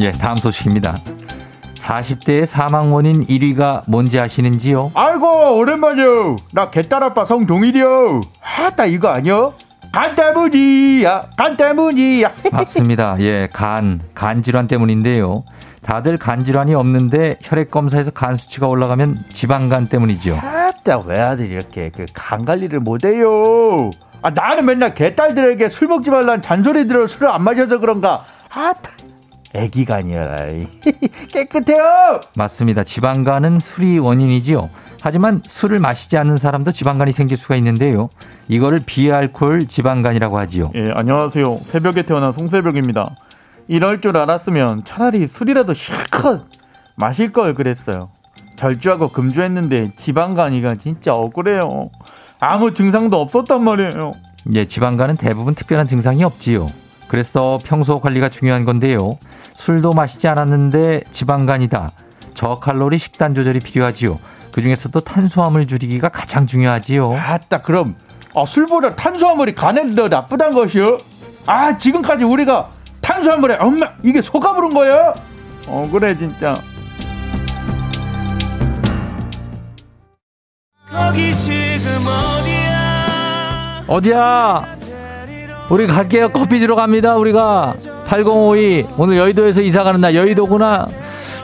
예, 다음 소식입니다. 40대의 사망 원인 1위가 뭔지 아시는지요? 아이고 오랜만이요 나 개딸아빠 성동일이요 아따 이거 아니여 간 때문이야 간 때문이야 맞습니다. 예, 간, 간 질환 때문인데요. 다들 간 질환이 없는데 혈액 검사에서 간 수치가 올라가면 지방간 때문이지요. 아따 왜 아들 이렇게 그 간 관리를 못 해요 아 나는 맨날 개딸들에게 술 먹지 말란 잔소리 들어 술을 안 마셔서 그런가 아따 애기가 아니라 깨끗해요 맞습니다. 지방간은 술이 원인이지요. 하지만 술을 마시지 않는 사람도 지방간이 생길 수가 있는데요. 이거를 비알코올 지방간이라고 하지요. 예 안녕하세요 새벽에 태어난 송새벽입니다 이럴 줄 알았으면 차라리 술이라도 실컷 마실 걸 그랬어요 절주하고 금주했는데 지방간이가 진짜 억울해요 아무 증상도 없었단 말이에요 예, 지방간은 대부분 특별한 증상이 없지요. 그래서 평소 관리가 중요한 건데요. 술도 마시지 않았는데 지방간이다. 저칼로리 식단 조절이 필요하지요. 그 중에서도 탄수화물 줄이기가 가장 중요하지요. 아따 그럼 아, 술보다 탄수화물이 간에 더 나쁘단 것이요? 아 지금까지 우리가 탄수화물에 엄마 이게 속아 부른 거예요? 어 그래 진짜 어디야? 우리 갈게요. 커피 주러 갑니다. 우리가. 8052 오늘 여의도에서 이사 가는 날. 여의도구나.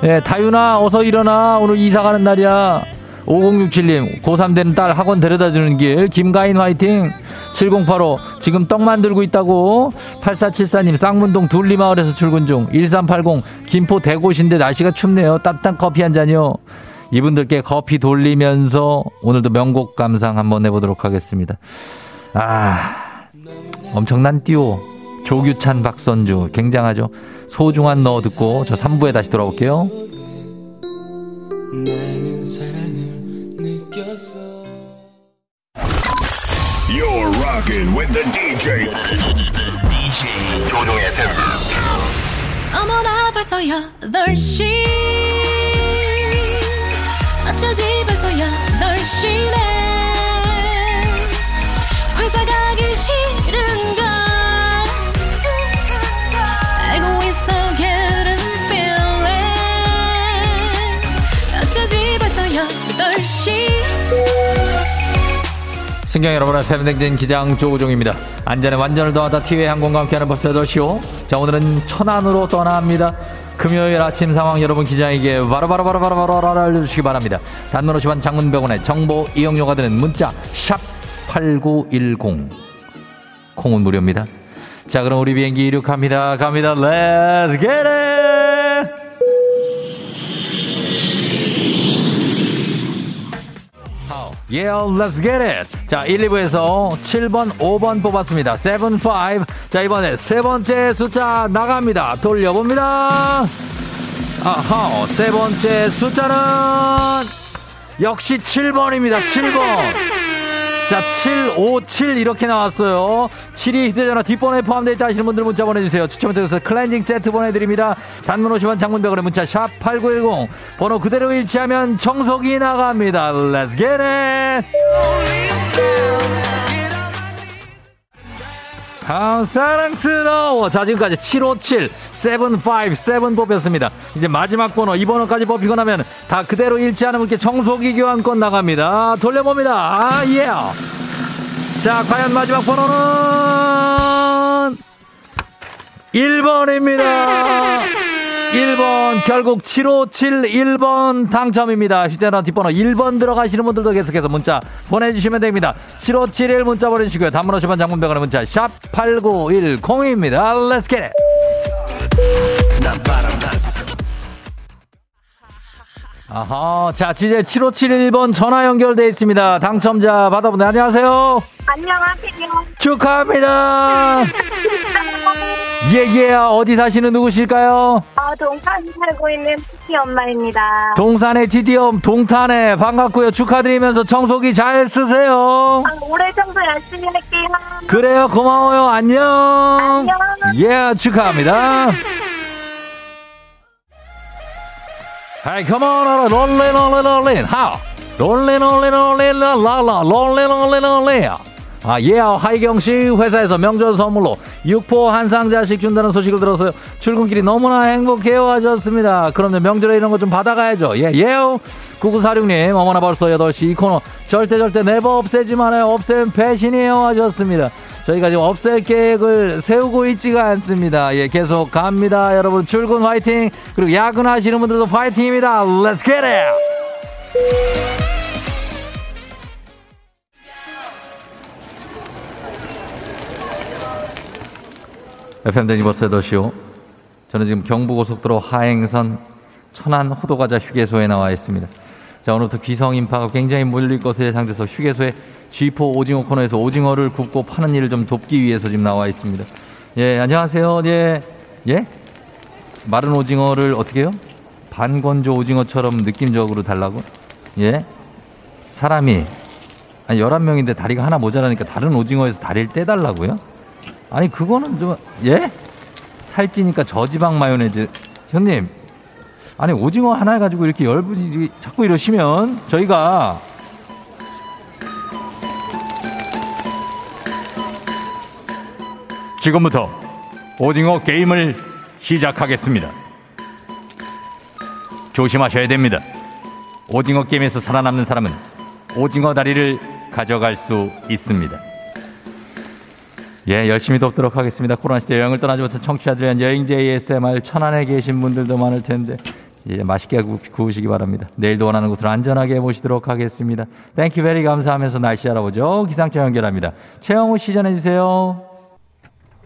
예, 다윤아 어서 일어나. 오늘 이사 가는 날이야. 5067님 고3 되는 딸 학원 데려다 주는 길. 김가인 화이팅. 7085 지금 떡 만들고 있다고. 8474님 쌍문동 둘리마을에서 출근 중. 1380 김포 대곳인데 날씨가 춥네요. 따뜻한 커피 한 잔이요. 이분들께 커피 돌리면서 오늘도 명곡 감상 한번 해보도록 하겠습니다. 아 엄청난 듀오. 조규찬 박선주. 굉장하죠? 소중한 너 듣고 저 3부에 다시 돌아올게요. You're rocking with the DJ. DJ 조종의 FM. 어머나 벌써 8시 어쩌지 벌써 8시네 어쩌지 벌써 8시 승경 여러분의 패밀리댕진 기장 조우종입니다. 안전에 완전을 더하다 티웨이 항공과 함께하는 버스 8시오. 자, 오늘은 천안으로 떠납니다. 금요일 아침 상황 여러분 기장에게 바로바로바로바로바로 알려주시기 바랍니다. 단문 50원 장문병원의 정보 이용료가 드는 문자 샵8910 콩은 무료입니다. 자 그럼 우리 비행기 이륙합니다. 갑니다. Let's! Yeah, let's get it. 자, 1, 2부에서 7번, 5번 뽑았습니다. 7, 5. 자, 이번에 세 번째 숫자 나갑니다. 돌려봅니다. 아하, 세 번째 숫자는 역시 7번입니다. 7번. 자, 757 이렇게 나왔어요. 7이 휴대전화 뒷번호에 포함되어 있다 하시는 분들 문자 보내주세요. 추첨을 통해서 클렌징 세트 보내드립니다. 단문 50원 장문벽으로 문자 샵 8910 번호 그대로 일치하면 청소기 나갑니다. Let's get it! 아, 사랑스러워. 자, 지금까지 757, 757, 7 뽑혔습니다. 이제 마지막 번호, 이 번호까지 뽑히고 나면 다 그대로 일치하는 분께 청소기 교환권 나갑니다. 돌려봅니다. 아, 예. 자, 과연 마지막 번호는 1번입니다. 1번 결국 7571번 당첨입니다. 휴대전화 뒷번호 1번 들어가시는 분들도 계속해서 문자 보내주시면 됩니다. 7571 문자 보내주시고요. 단문 50원 장문병원의 문자 샵 8910입니다. Let's get it. 아하, 자, 이제 7571번 전화 연결돼 있습니다. 당첨자 받아보네. 안녕하세요. 안녕하세요. 축하합니다. 예, 예. 어디 사시는 누구실까요? 어, 동탄 살고 있는 피티 엄마입니다. 동산의 디디엄 동탄에 반갑고요. 축하드리면서 청소기 잘 쓰세요. 아, 올해 청소 열심히 할게요. 그래요. 고마워요. 안녕. 안녕. 예, 축하합니다. Hey, come on, rolling, rolling, rolling. How? rolling, la, la, la, rolling, rolling, rolling. 아, 예, 하이경 씨 회사에서 명절 선물로 육포 한 상자씩 준다는 소식을 들어서요. 출근길이 너무나 행복해요 하셨습니다. 그럼요, 명절에 이런 거 좀 받아가야죠. 예, 예요. 9946님, 어머나 벌써 8시 이 코너 절대 절대 네버 없애지 말아요. 없애면 배신이에요 하셨습니다. 저희가 지금 없앨 계획을 세우고 있지가 않습니다. 예, 계속 갑니다. 여러분 출근 화이팅! 그리고 야근하시는 분들도 화이팅입니다. Let's get it! FM 데니버스 더시오. 저는 지금 경부고속도로 하행선 천안 호도과자 휴게소에 나와 있습니다. 자, 오늘부터 귀성 인파가 굉장히 몰릴 것으로 예상돼서 휴게소에 G4 오징어 코너에서 오징어를 굽고 파는 일을 좀 돕기 위해서 지금 나와 있습니다. 예, 안녕하세요. 예, 예? 마른 오징어를 어떻게 해요? 반건조 오징어처럼 느낌적으로 달라고? 예? 사람이, 아니, 11명인데 다리가 하나 모자라니까 다른 오징어에서 다리를 떼달라고요? 아니, 그거는 좀, 예? 살찌니까 저지방 마요네즈. 형님, 아니, 오징어 하나 가지고 이렇게 열분이 자꾸 이러시면 저희가 지금부터 오징어 게임을 시작하겠습니다. 조심하셔야 됩니다. 오징어 게임에서 살아남는 사람은 오징어 다리를 가져갈 수 있습니다. 예, 열심히 돕도록 하겠습니다. 코로나 시대 여행을 떠나지 못한 청취자들 위한 여행제 ASMR 천안에 계신 분들도 많을 텐데 예, 맛있게 구, 구우시기 바랍니다. 내일도 원하는 곳으로 안전하게 모시도록 하겠습니다. Thank you very 감사하면서 날씨 알아보죠. 기상청 연결합니다. 최영우 씨 전해주세요.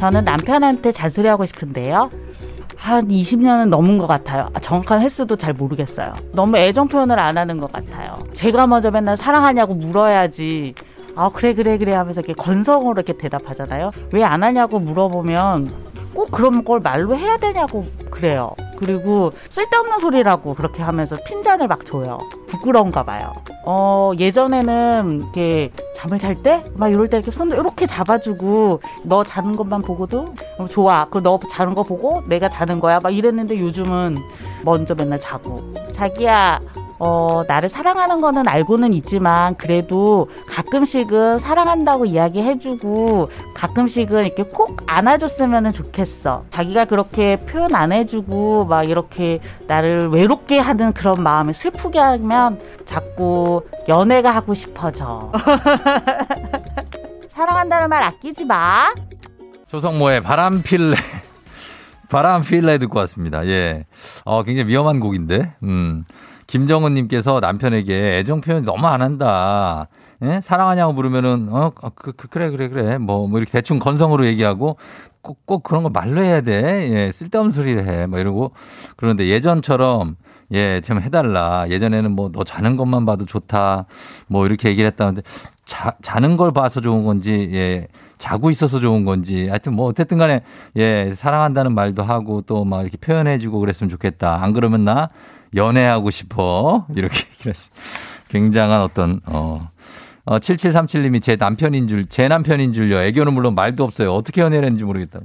저는 남편한테 잔소리하고 싶은데요. 한 20년은 넘은 것 같아요. 아, 정확한 횟수도 잘 모르겠어요. 너무 애정 표현을 안 하는 것 같아요. 제가 먼저 맨날 사랑하냐고 물어야지. 아, 그래, 그래, 그래 하면서 이렇게 건성으로 이렇게 대답하잖아요. 왜 안 하냐고 물어보면 꼭 그런 걸 말로 해야 되냐고 그래요. 그리고 쓸데없는 소리라고 그렇게 하면서 핀잔을 막 줘요. 부끄러운가 봐요. 어, 예전에는 이렇게 잠을 잘 때 막 이럴 때 이렇게 손을 이렇게 잡아주고 너 자는 것만 보고도 어, 좋아. 그너 자는 거 보고 내가 자는 거야. 막 이랬는데 요즘은 먼저 맨날 자고 자기야 어, 나를 사랑하는 거는 알고는 있지만 그래도 가끔씩은 사랑한다고 이야기해주고 가끔씩은 이렇게 꼭 안아줬으면 좋겠어. 자기가 그렇게 표현 안 해주고 막 이렇게 나를 외롭게 하는 그런 마음을 슬프게 하면 자꾸 연애가 하고 싶어져. 사랑한다는 말 아끼지 마. 조성모의 바람필레. 바람필레 듣고 왔습니다. 예. 어, 굉장히 위험한 곡인데. 음. 김정은님께서 남편에게 애정 표현 너무 안 한다. 예? 사랑하냐고 물으면은, 어, 그, 그, 그래, 그래, 그래. 뭐, 뭐 이렇게 대충 건성으로 얘기하고 꼭, 꼭 그런 거 말로 해야 돼. 예, 쓸데없는 소리를 해. 뭐 이러고. 그런데 예전처럼 예, 좀 해달라. 예전에는 뭐 너 자는 것만 봐도 좋다. 뭐 이렇게 얘기를 했다는데 자, 자는 걸 봐서 좋은 건지, 예, 자고 있어서 좋은 건지, 하여튼 뭐 어쨌든 간에, 예, 사랑한다는 말도 하고 또 막 이렇게 표현해 주고 그랬으면 좋겠다. 안 그러면 나 연애하고 싶어. 이렇게 얘기를 하시 굉장한 어떤, 어, 어, 7737님이 제 남편인 줄, 제 남편인 줄요. 애교는 물론 말도 없어요. 어떻게 연애를 했는지 모르겠다.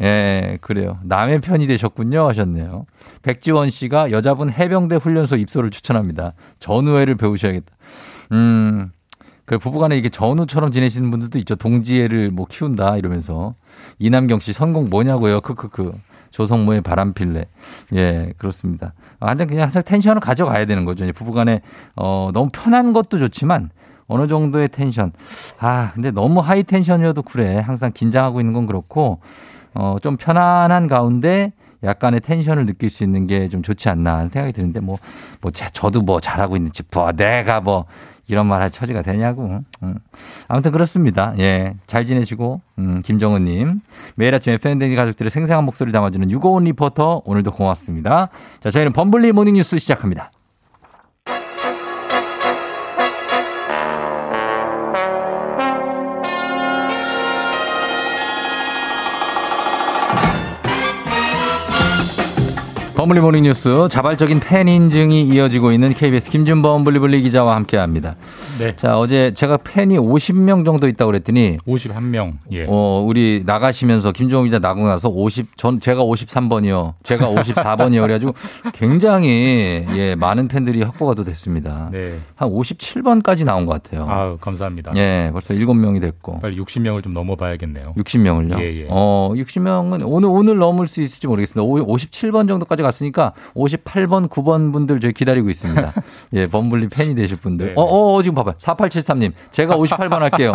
예, 그래요. 남의 편이 되셨군요. 하셨네요. 백지원 씨가 여자분 해병대 훈련소 입소를 추천합니다. 전우회를 배우셔야겠다. 음, 그 부부간에 이게 전우처럼 지내시는 분들도 있죠. 동지애를 뭐 키운다 이러면서. 이남경 씨 선곡 뭐냐고요. 크크크. 조성모의 바람필레. 예, 그렇습니다. 완전 그냥 항상 텐션을 가져가야 되는 거죠. 부부간에 어, 너무 편한 것도 좋지만 어느 정도의 텐션. 아, 근데 너무 high tension이어도 그래. 항상 긴장하고 있는 건 그렇고 어, 좀 편안한 가운데 약간의 tension을 느낄 수 있는 게 좀 좋지 않나 하는 생각이 드는데 뭐, 뭐, 자, 저도 뭐 잘하고 있는지, 뭐, 내가 뭐, 이런 말 할 처지가 되냐고. 음. 아무튼 그렇습니다. 예. 잘 지내시고, 음, 김정은님. 매일 아침 FN댕지 가족들의 생생한 목소리를 담아주는 유고온 리포터, 오늘도 고맙습니다. 자, 저희는 범블리 모닝뉴스 시작합니다. 범블리 모닝 뉴스 자발적인 팬 인증이 이어지고 있는 KBS 김준범 블리블리 기자와 함께합니다. 네. 자 어제 제가 팬이 50명 정도 있다고 그랬더니 51명. 예. 어 우리 나가시면서 김종호 기자 나고 나서 50 전 제가 53번이요. 제가 54번이요. 그래가지고 굉장히 예 많은 팬들이 확보가 또 됐습니다. 네. 한 57번까지 나온 것 같아요. 아유, 감사합니다. 예 벌써 7명이 됐고 빨리 60명을 좀 넘어봐야겠네요. 60명을요. 예, 예. 어 60명은 오늘 오늘 넘을 수 있을지 모르겠습니다. 57번 정도까지 갔으니까 58번, 9번 분들 저희 기다리고 있습니다. 예, 범블리 팬이 되실 분들. 네. 어, 어, 어, 지금 봐봐요. 4873님. 제가 58번 할게요.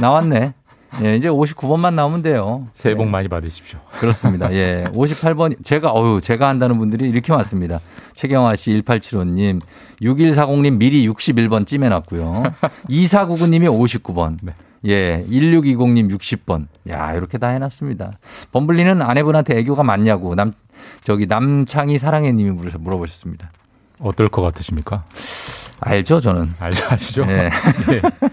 나왔네. 예, 이제 59번만 나오면 돼요. 새해 복 많이 받으십시오. 그렇습니다. 예. 58번, 제가, 어유 제가 한다는 분들이 이렇게 많습니다. 최경화 씨, 1875님, 6140님 미리 61번 찜해놨고요. 2499님이 59번. 예, 1620님 60번. 야, 이렇게 다 해놨습니다. 범블리는 아내분한테 애교가 많냐고, 남, 저기, 남창희 사랑해님이 물어보셨습니다. 어떨 것 같으십니까? 알죠, 저는. 알죠, 아시죠? 예.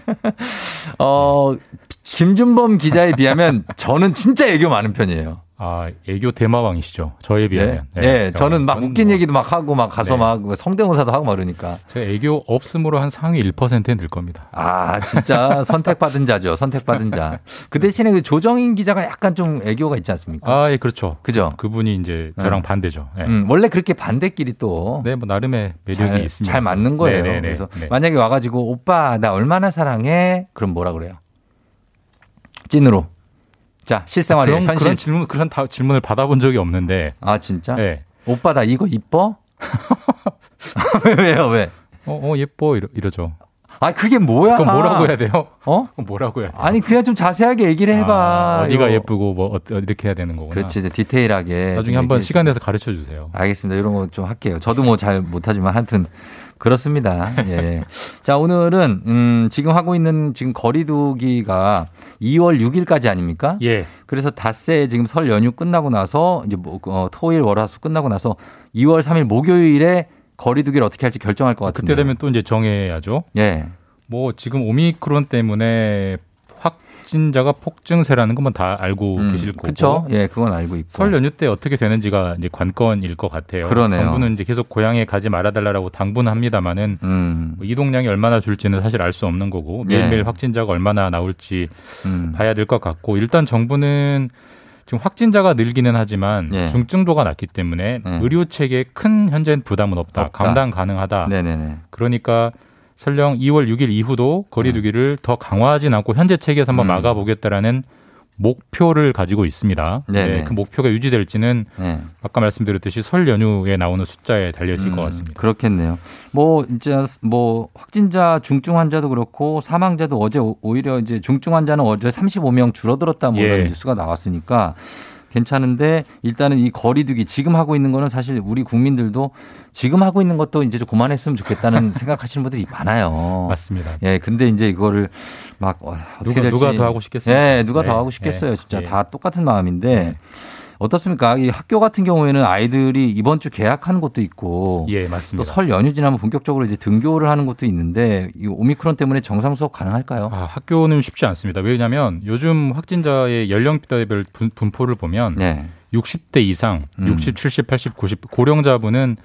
어, 김준범 기자에 비하면 저는 진짜 애교 많은 편이에요. 아, 애교 대마왕이시죠. 저에 예, 비하면. 예, 저는 막 웃긴 얘기도 막 하고 막 가서 네. 막 성대모사도 하고 막 그러니까. 제가 애교 없음으로 한 상위 1%는 들 겁니다. 아, 진짜 선택받은 자죠. 선택받은 자. 그 대신에 그 조정인 기자가 약간 좀 애교가 있지 않습니까? 아, 예, 그렇죠. 그죠? 그분이 이제 저랑 음. 반대죠. 예. 음, 원래 그렇게 반대끼리 또. 네, 뭐 나름의 매력이 잘, 있습니다. 잘 맞는 거예요. 네, 네, 네. 그래서 네. 만약에 와가지고 오빠 나 얼마나 사랑해? 그럼 뭐라 그래요? 찐으로. 자 실생활에 그런, 현실. 그런 질문 그런 다, 질문을 받아본 적이 없는데. 아 진짜? 네. 오빠 나 이거 이뻐? 왜요 왜? 어, 어 예뻐 이러, 이러죠. 아 그게 뭐야? 그럼 뭐라고 해야 돼요? 어? 그럼 뭐라고 해야 돼요? 아니 그냥 좀 자세하게 얘기를 해봐. 아, 어디가 예쁘고 뭐 어, 이렇게 해야 되는 거구나. 그렇지 이제 디테일하게. 나중에 좀 한번 시간 내서 가르쳐 주세요. 알겠습니다. 이런 거 좀 할게요. 저도 뭐 잘 못하지만 하여튼 그렇습니다. 예. 자, 오늘은, 음, 지금 하고 있는 지금 거리두기가 2월 6일까지 아닙니까? 예. 그래서 닷새 지금 설 연휴 끝나고 나서 이제 뭐, 어, 토일 월화수 끝나고 나서 2월 3일 목요일에 거리두기를 어떻게 할지 결정할 것 같은데. 그때 되면 또 이제 정해야죠. 예. 뭐 지금 오미크론 때문에 확진자가 폭증세라는 것만 다 알고 계실 거고. 그렇죠. 예, 그건 알고 있고. 설 연휴 때 어떻게 되는지가 이제 관건일 것 같아요. 그러네요. 정부는 이제 계속 고향에 가지 말아달라고 당부는 합니다만은 음. 뭐 이동량이 얼마나 줄지는 사실 알 수 없는 거고 예. 매일매일 확진자가 얼마나 나올지 음. 봐야 될 것 같고 일단 정부는 지금 확진자가 늘기는 하지만 예. 중증도가 낮기 때문에 예. 의료 체계에 큰 현재는 부담은 없다. 없다. 감당 가능하다. 네네네. 그러니까 설령 2월 6일 이후도 거리두기를 더 강화하진 않고 현재 체계에서 한번 음. 막아보겠다라는 목표를 가지고 있습니다. 네네. 네, 그 목표가 유지될지는 네. 아까 말씀드렸듯이 설 연휴에 나오는 숫자에 달려 있을 음, 것 같습니다. 그렇겠네요. 뭐 이제 뭐 확진자 중증 환자도 그렇고 사망자도 어제 오- 오히려 이제 중증 환자는 어제 35명 줄어들었다 뭐 이런 예. 뉴스가 나왔으니까 괜찮은데 일단은 이 거리두기 지금 하고 있는 거는 사실 우리 국민들도 지금 하고 있는 것도 이제 좀 그만했으면 좋겠다는 생각하시는 분들이 많아요. 맞습니다. 예, 근데 이제 이거를 막 어, 어떻게 누가- 될지 누가 더 하고 싶겠어요? 예, 누가 네. 더 하고 싶겠어요. 네. 진짜 예. 다 똑같은 마음인데 어떻습니까? 이 학교 같은 경우에는 아이들이 이번 주 개학하는 것도 있고 예, 또 맞습니다. 설 연휴 지나면 본격적으로 이제 등교를 하는 것도 있는데 이 오미크론 때문에 정상 수업 가능할까요? 아, 학교는 쉽지 않습니다. 왜냐하면 요즘 확진자의 연령대별 분, 분포를 보면 네. 60대 이상, 음. 60, 70, 80, 90 고령자분은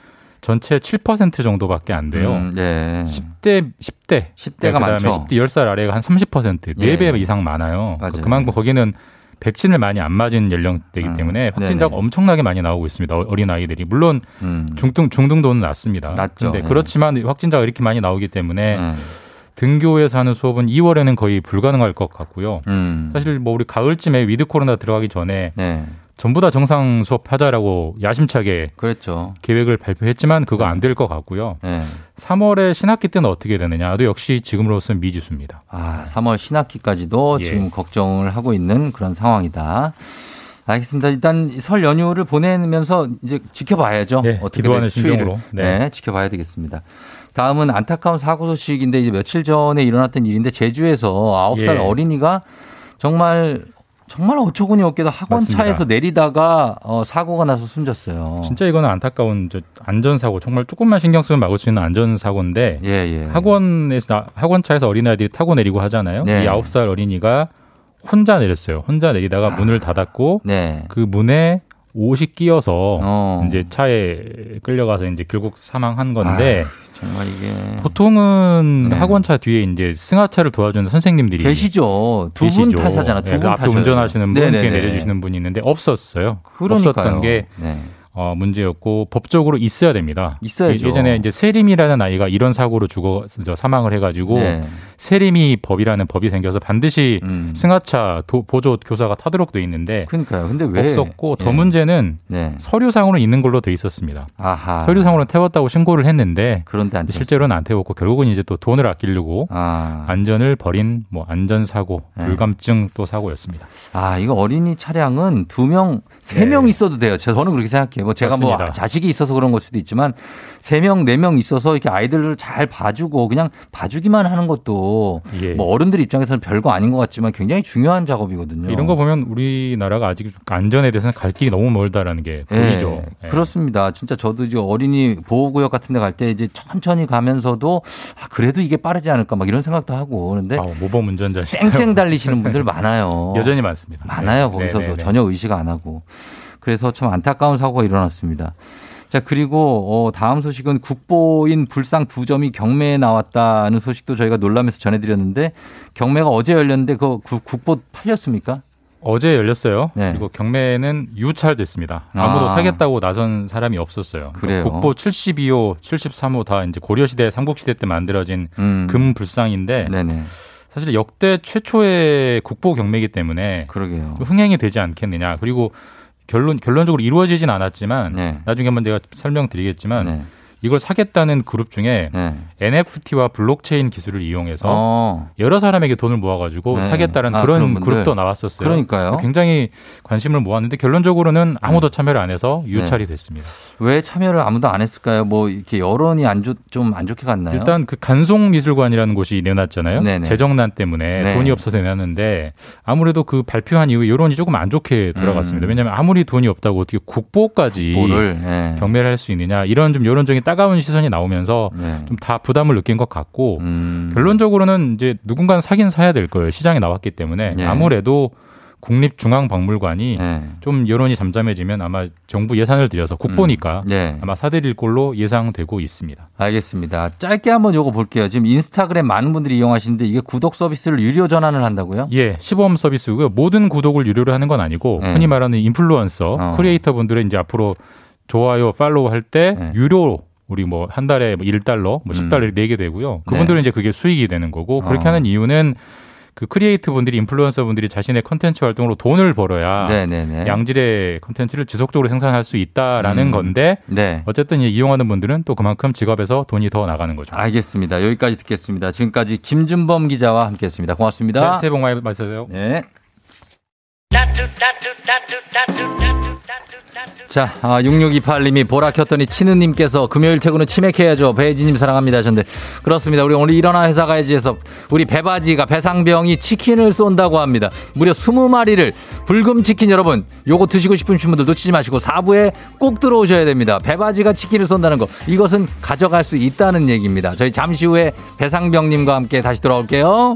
전체 7% 정도밖에 안 돼요. 음, 네. 10대 10대 10대가 그다음에 많죠. 10대 10살 아래가 한 30%, 예. 4배 이상 많아요. 맞아요. 그만큼 거기는 백신을 많이 안 맞은 연령대이기 때문에 확진자가 음. 네네. 엄청나게 많이 나오고 있습니다. 어린 아이들이 물론 음. 중등 중등도는 낮습니다. 낮죠. 근데 예. 그렇지만 확진자가 이렇게 많이 나오기 때문에 음. 등교에서 하는 수업은 2월에는 거의 불가능할 것 같고요. 음. 사실 뭐 우리 가을쯤에 위드 코로나 들어가기 전에 네. 전부 다 정상 수업하자라고 야심차게 그랬죠. 계획을 발표했지만 그거 안 될 것 같고요. 네. 3월에 신학기 때는 어떻게 되느냐도 역시 지금으로서는 미지수입니다. 아, 3월 신학기까지도 예. 지금 걱정을 하고 있는 그런 상황이다. 알겠습니다. 일단 설 연휴를 보내면서 이제 지켜봐야죠. 네, 어떻게 기도하는. 심정으로. 네. 네, 지켜봐야 되겠습니다. 다음은 안타까운 사고 소식인데 이제 며칠 전에 일어났던 일인데 제주에서 9살 예. 어린이가 정말 정말 어처구니 없게도 학원 맞습니다. 차에서 내리다가 어, 사고가 나서 숨졌어요. 진짜 이거는 안타까운 저 안전사고 정말 조금만 신경 쓰면 막을 수 있는 안전사고인데 예, 예. 학원에서 나- 학원 차에서 어린아이들이 타고 내리고 하잖아요. 네. 이 9살 어린이가 혼자 내렸어요. 혼자 내리다가 문을 닫았고 네. 그 문에 옷이 끼어서 어. 이제 차에 끌려가서 이제 결국 사망한 건데 정말 이게 보통은 네. 학원차 뒤에 이제 승하차를 도와주는 선생님들이 계시죠. 두 분. 타사잖아. 두 네, 분그 앞에. 운전하시는 분. 뒤에 내려주시는 분이 있는데 없었어요. 그러니까요. 없었던 게 네. 어, 문제였고 법적으로 있어야 됩니다. 있어야죠. 예- 예전에 이제 세림이라는 아이가 이런 사고로 죽어 저 사망을 해가지고 네. 세림이 법이라는 법이 생겨서 반드시 음. 승하차 도- 보조 교사가 타도록 돼 있는데 그러니까요. 근데 왜 없었고 더 예. 문제는 네. 서류상으로 있는 걸로 돼 있었습니다. 아하. 서류상으로 태웠다고 신고를 했는데 그런데 안 실제로는 안 태웠고 결국은 이제 또 돈을 아끼려고 아. 안전을 버린 뭐 안전 사고, 네. 불감증 또 사고였습니다. 아, 이거 어린이 차량은 두 명, 세명 있어도 돼요. 제- 저는 그렇게 생각해요. 뭐 제가 뭐 네. 맞습니다. 자식이 있어서 그런 걸 수도 있지만 세 명, 네명 있어서 이렇게 아이들을 잘 봐주고 그냥 봐주기만 하는 것도 예. 뭐 어른들 입장에서는 별거 아닌 것 같지만 굉장히 중요한 작업이거든요. 이런 거 보면 우리나라가 아직 안전에 대해서는 갈 길이 너무 멀다라는 게 보이죠. 예, 그렇습니다. 진짜 저도 이제 어린이 보호구역 같은 데 갈 때 이제 천천히 가면서도 아, 그래도 이게 빠르지 않을까 막 이런 생각도 하고 그런데 아, 모범 운전자 쌩쌩 달리시는 분들 많아요. 여전히 많습니다. 많아요. 네. 거기서도 네, 네, 네. 전혀 의식 안 하고. 그래서 참 안타까운 사고가 일어났습니다. 자, 그리고 어, 다음 소식은 국보인 불상 두 점이 경매에 나왔다는 소식도 저희가 놀라면서 전해드렸는데 경매가 어제 열렸는데 그 국- 국보 팔렸습니까? 어제 열렸어요. 네. 그리고 경매는 유찰됐습니다. 아무도 아. 사겠다고 나선 사람이 없었어요. 그래요? 국보 72호, 73호 다 이제 고려시대, 삼국시대 때 만들어진 음. 금 불상인데 네네. 사실 역대 최초의 국보 경매이기 때문에 그러게요. 흥행이 되지 않겠느냐. 그리고 결론 결론적으로 이루어지진 않았지만 네. 나중에 한번 내가 설명드리겠지만 네. 이걸 사겠다는 그룹 중에 네. NFT와 블록체인 기술을 이용해서 어. 여러 사람에게 돈을 모아가지고 네. 사겠다는 아, 그런 그런. 그룹도 나왔었어요. 그러니까요. 굉장히 관심을 모았는데 결론적으로는 아무도 참여를 안 해서 유찰이 됐습니다. 왜 참여를 아무도 안 했을까요? 뭐 이렇게 여론이 안 좋, 좀안 좋게 갔나요? 일단 그 간송미술관이라는 곳이 내놨잖아요. 네네. 재정난 때문에 네. 돈이 없어서 내놨는데 아무래도 그 발표한 이후에 여론이 조금 안 좋게 들어갔습니다. 음. 왜냐하면 아무리 돈이 없다고 어떻게 국보까지 국보를, 네. 경매를 할 수 있느냐 이런 좀 여론적인 따가운 시선이 나오면서 네. 좀다 부담을 느낀 것 같고 음. 결론적으로는 이제 누군가는 사긴 사야 될 거예요. 시장에 나왔기 때문에 네. 아무래도 국립중앙박물관이 네. 좀 여론이 잠잠해지면 아마 정부 예산을 들여서 국보니까 네. 아마 사들일 걸로 예상되고 있습니다. 알겠습니다. 짧게 한번 요거 볼게요. 지금 인스타그램 많은 분들이 이용하시는데 이게 구독 서비스를 유료 전환을 한다고요? 예, 시범 서비스고요. 모든 구독을 유료로 하는 건 아니고 네. 흔히 말하는 인플루언서, 어. 크리에이터 분들은 이제 앞으로 좋아요, 팔로우 할때 네. 유료 우리 뭐 한 달에 뭐 1달러, 뭐 10달러 내게 되고요. 그분들은 이제 그게 수익이 되는 거고 그렇게 네. 어. 하는 이유는 그 크리에이터 분들이 인플루언서 분들이 자신의 컨텐츠 활동으로 돈을 벌어야 네네네. 양질의 컨텐츠를 지속적으로 생산할 수 있다라는 음. 건데 네. 어쨌든 이 이용하는 분들은 또 그만큼 직업에서 돈이 더 나가는 거죠. 알겠습니다. 여기까지 듣겠습니다. 지금까지 김준범 기자와 함께했습니다. 고맙습니다. 네, 새해 복 많이 받으세요. 네. 자, 아, 6628님이 보라 켰더니 치느님께서 금요일 퇴근은 치맥해야죠. 배지님 사랑합니다 하셨는데 그렇습니다. 우리 오늘 일어나 회사 가야지에서 우리 배바지가 배상병이 치킨을 쏜다고 합니다. 무려 20마리를 불금 치킨 여러분 요거 드시고 싶으신 분들 놓치지 마시고 4부에 꼭 들어오셔야 됩니다. 배바지가 치킨을 쏜다는 거 이것은 가져갈 수 있다는 얘기입니다. 저희 잠시 후에 배상병님과 함께 다시 돌아올게요.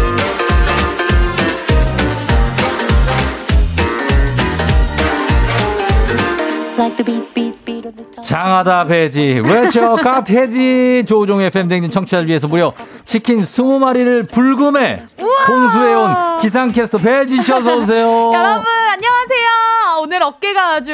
장하다 배지 외쳐 갓해지 조종의 팬댕진 청취자를 위해서 무려 치킨 20마리를 불금에 공수해온 기상캐스터 배지 씨 어서 오세요 여러분 안녕하세요. 오늘 어깨가 아주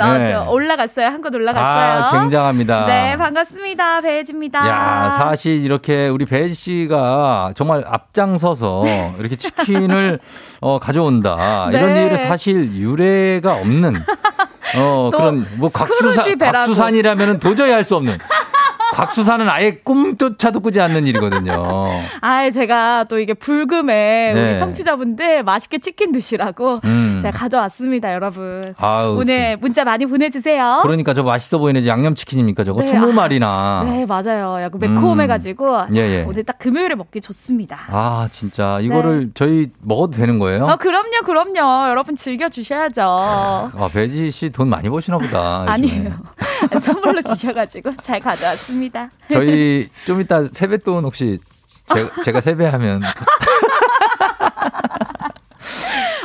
아, 네. 저 올라갔어요. 한껏 올라갔어요. 아 굉장합니다 네 반갑습니다. 배혜지입니다. 야, 사실 이렇게 우리 배지 씨가 정말 앞장서서 이렇게 치킨을 어, 가져온다. 이런 네. 일은 사실 유례가 없는 어, 또 그런 뭐 곽수산. 곽수산이라면 도저히 할 수 없는 곽수산은 아예 꿈조차도 꾸지 않는 일이거든요. 아, 제가 또 이게 불금에 네. 우리 청취자분들 맛있게 치킨 드시라고 음. 제가 가져왔습니다, 여러분. 아우, 오늘 문자 많이 보내주세요. 그러니까 저 맛있어 보이는 양념치킨입니까 저거 네, 스무 아, 마리나. 네, 맞아요. 약간 매콤해가지고 예, 예. 오늘 딱 금요일에 먹기 좋습니다. 아 진짜 이거를 저희 먹어도 되는 거예요? 어, 그럼요, 그럼요. 여러분 즐겨주셔야죠. 아 배지 씨 돈 많이 버시나 보다. 아니에요. 선물로 주셔가지고 잘 가져왔습니다. 저희 좀 이따 세뱃돈 혹시 제가, 제가 세배하면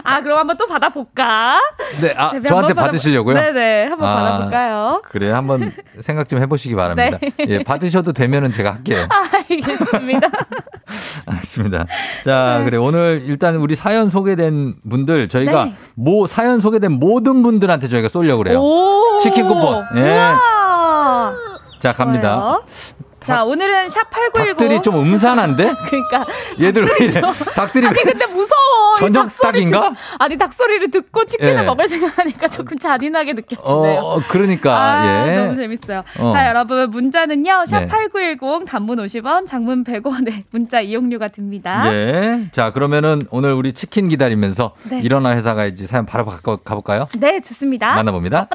아, 그럼 한번 또 받아볼까? 네, 아, 저한테 받으시려고요? 네네, 한번 아, 받아볼까요? 그래 한번 생각 좀 해보시기 바랍니다. 네. 예, 받으셔도 되면은 제가 할게요. 알겠습니다. 알겠습니다. 자, 그래 오늘 일단 우리 사연 소개된 분들 저희가 네. 모 사연 소개된 모든 분들한테 저희가 쏘려고 그래요. 오. 치킨 쿠폰. 예. 우와. 자, 갑니다. 좋아요. 자, 오늘은 샵8910. 닭들이 좀 음산한데? 그러니까. 얘들 왜 이래? 닭들이 아니, 근데 무서워. 닭소리 닭인가? 듣- 아니, 닭소리를 듣고 치킨을 예. 먹을 생각하니까 조금 잔인하게 느껴지네요. 어, 그러니까 아, 예. 너무 재밌어요. 어. 자, 여러분, 문자는요, 네. 샵8910, 단문 50원, 장문 100원에 문자 이용료가 듭니다. 예. 자, 그러면은 오늘 우리 치킨 기다리면서 네. 일어나 회사 가야지 사연 바로 가, 가볼까요? 네, 좋습니다. 만나봅니다.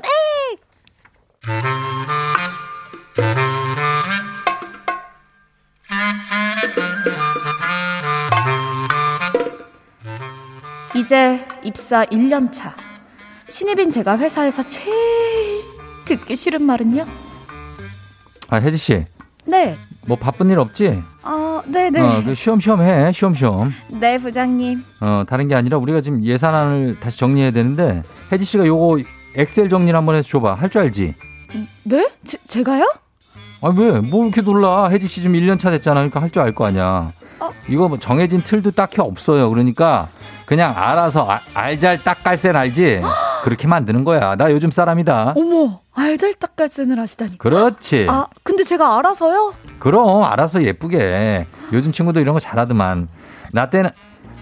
이제 입사 1년 차. 신입인 제가 회사에서 제일 듣기 싫은 말은요? 아, 혜지 씨. 네. 뭐 바쁜 일 없지? 어, 네네. 어, 그 쉬엄쉬엄 해. 쉬엄쉬엄. 네, 부장님. 어, 다른 게 아니라 우리가 지금 예산안을 다시 정리해야 되는데 혜지 씨가 요거 엑셀 정리를 한번 해서 줘봐. 할 줄 알지? 네? 제, 제가요? 아, 왜? 뭐 이렇게 놀라? 혜지 씨 지금 1년 차 됐잖아. 그러니까 할 줄 알 거 아니야. 어? 이거 뭐 정해진 틀도 딱히 없어요. 그러니까 그냥 알아서 아- 알잘 딱갈센 알지? 그렇게 만드는 거야. 나 요즘 사람이다. 어머, 알잘 딱갈센을 하시다니. 그렇지. 아, 근데 제가 알아서요? 그럼 알아서 예쁘게. 요즘 친구도 이런 거 잘하더만. 나 때는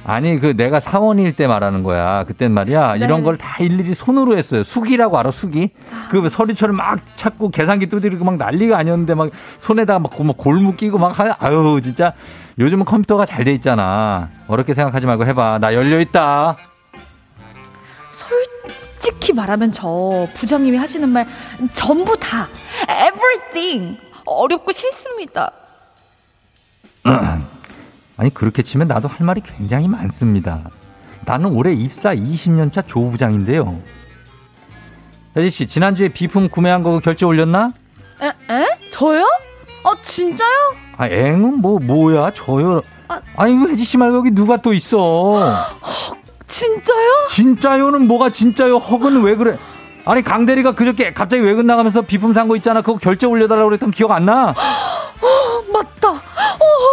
아니 그 내가 사원일 때 말하는 거야. 그땐 말이야 네. 이런 걸 다 일일이 손으로 했어요. 수기라고 알아 수기? 그 서리처럼 막 찾고 계산기 두드리고 막 난리가 아니었는데 막 손에다가 막, 막 골무 끼고 막 하- 아유 진짜 요즘은 컴퓨터가 잘 돼 있잖아. 어렵게 생각하지 말고 해봐. 나 열려 있다. 솔직히 말하면 저 부장님이 하시는 말 전부 다 everything 어렵고 싫습니다. 아니 그렇게 치면 나도 할 말이 굉장히 많습니다. 나는 올해 입사 20년 차 조 부장인데요. 혜지 씨 지난주에 비품 구매한 거 결제 올렸나? 에? 에? 저요? 아 진짜요? 아 앵은 뭐 뭐야 저요. 아니 왜 혜지 씨 말고 여기 누가 또 있어? 진짜요? 진짜요는 뭐가 진짜요? 헉은 왜 그래? 아니 강대리가 그저께 갑자기 외근 나가면서 비품 산 거 있잖아. 그거 결제 올려달라고 그랬던 기억 안 나? 어, 맞다. 어,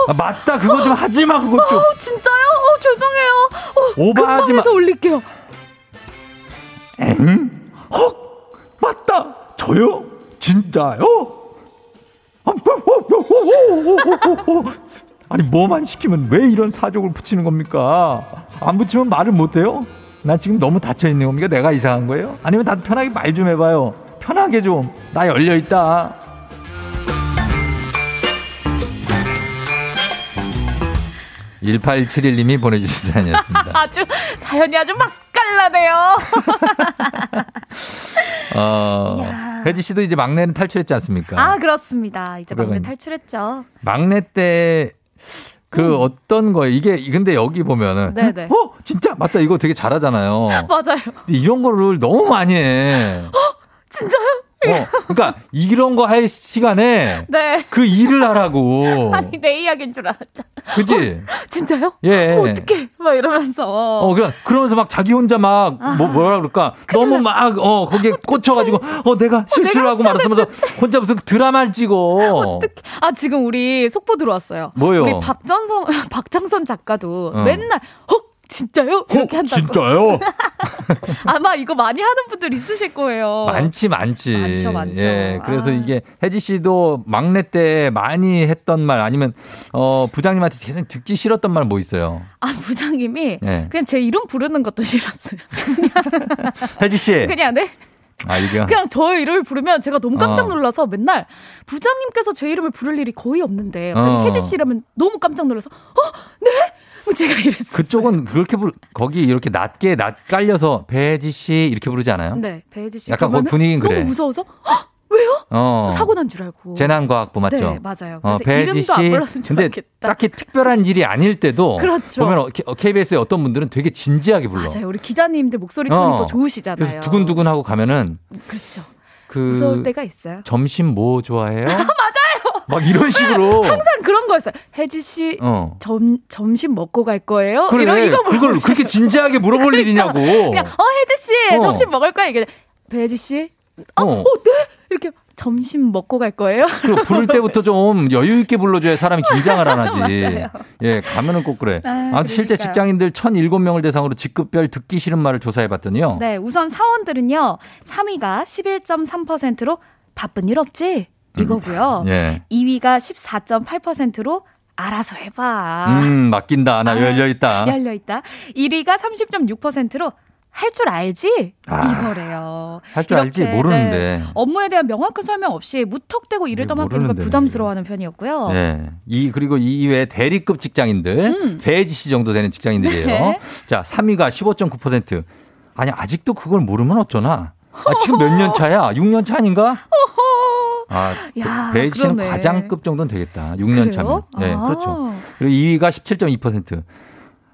아, 맞다 그거 좀 하지 마 그거 좀. 어, 진짜요? 어, 죄송해요. 어, 오버하지 마. 해서 올릴게요. 엥? 헉 맞다 저요? 진짜요? 아, 아니 뭐만 시키면 왜 이런 사족을 붙이는 겁니까? 안 붙이면 말을 못 해요? 나 지금 너무 닫혀 있는 겁니까? 내가 이상한 거예요? 아니면 다들 편하게 말 좀 해봐요. 편하게 좀. 나 열려 있다. (1871님이) 보내주신 사연이었습니다. 아주 사연이 아주 맛깔나네요. 어, 혜지 씨도 이제 막내는 탈출했지 않습니까? 아 그렇습니다. 이제 막내 탈출했죠. 막내 때 그 어떤 거예요? 이게 근데 여기 보면은 음. 네네. 어 진짜 맞다 이거 되게 잘하잖아요. 맞아요. 근데 이런 거를 너무 많이 해. 진짜요? 어, 그러니까 이런 거 할 시간에 네. 그 일을 하라고. 아니 내 이야기인 줄 알았죠. 그지? 진짜요? 예. 어, 어떡해. 막 이러면서. 어, 그냥 그러면서 막 자기 혼자 막 뭐 뭐라 그럴까? 너무 막 어 거기에 꽂혀가지고 어 내가 실수를 하고 말았으면서 혼자 무슨 드라마를 찍어. 아 지금 우리 속보 들어왔어요. 뭐요? 우리 박전선 박장선 작가도 어. 맨날 헉 진짜요? 이렇게 한다고. 진짜요? 아마 이거 많이 하는 분들 있으실 거예요. 많지 많지. 많죠, 많죠. 예, 그래서 아. 이게 혜지 씨도 막내 때 많이 했던 말 아니면 어 부장님한테 계속 듣기 싫었던 말 뭐 있어요? 아 부장님이 예. 그냥 제 이름 부르는 것도 싫었어요. 혜지 씨. 그냥 네. 아 이게 그냥 저의 이름을 부르면 제가 너무 깜짝 어. 놀라서 맨날 부장님께서 제 이름을 부를 일이 거의 없는데 갑자기 어. 혜지 씨 이러면 너무 깜짝 놀라서 어? 네? 뭐 제가 이랬어요. 그쪽은 그렇게 부르 거기 이렇게 낮게 낮 깔려서 배지 씨 이렇게 부르지 않아요? 네, 배혜지 씨 약간 그러면은 그 분위기는 그래. 너무 무서워서 헉, 왜요? 어. 사고 난 줄 알고. 재난과학부 맞죠? 네, 맞아요. 어, 배지 씨. 근데 좋겠다. 딱히 특별한 일이 아닐 때도 그렇죠. 보면 KBS의 어떤 분들은 되게 진지하게 불러. 맞아요. 우리 기자님들 목소리 톤이 어. 또 좋으시잖아요. 그래서 두근두근하고 가면은 그렇죠. 그 무서울 때가 있어요. 점심 뭐 좋아해요? 맞아요. 막 이런 식으로. 항상 그런 거였어요. 혜지 씨 어. 점, 점심 먹고 갈 거예요? 그래, 이런 이거 그걸 물어보면 그렇게 진지하게 물어볼 일이냐고. 그냥 어 혜지 씨 어. 점심 먹을 거야 이게 배혜지 씨 어. 어, 네 이렇게 점심 먹고 갈 거예요? 그리고 부를 때부터 좀 여유 있게 불러줘야 사람이 긴장을 안 하지. 예, 가면은 꼭 그래. 아, 아, 실제. 직장인들 1,007명을 대상으로 직급별 듣기 싫은 말을 조사해 봤더니요. 네, 우선 사원들은요 3위가 11.3%로 바쁜 일 없지 이거고요. 예. 2위가 14.8%로 알아서 해봐. 음, 맡긴다. 나 아, 열려 있다. 열려 있다. 1위가 30.6%로 할줄 알지? 아, 이거래요. 할 줄 알지? 이렇게, 모르는데. 네, 업무에 대한 명확한 설명 없이 무턱대고 일을 떠맡기는 건 모르는데. 부담스러워하는 편이었고요. 예. 이, 그리고 이 이외에 대리급 직장인들, 음. 배지 씨 정도 되는 직장인들이에요. 네. 자, 3위가 15.9%. 아니, 아직도 그걸 모르면 어쩌나? 아, 지금 몇 년 차야? 6년 차 아닌가? 아, 야, 배지 씨는 그러네. 과장급 정도는 되겠다. 6년 차면. 네, 아. 그렇죠. 그리고 2위가 17.2%.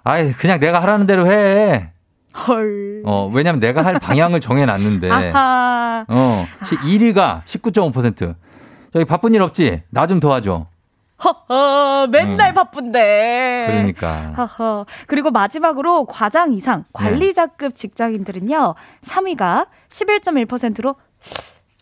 아이, 그냥 내가 하라는 대로 해. 헐. 어, 왜냐면 내가 할 방향을 정해놨는데. 아하. 어, 1위가 19.5%. 저기 바쁜 일 없지? 나 좀 도와줘. 허허, 맨날 바쁜데. 음. 그러니까. 허허. 그리고 마지막으로 과장 이상 관리자급 직장인들은요. 3위가 11.1%로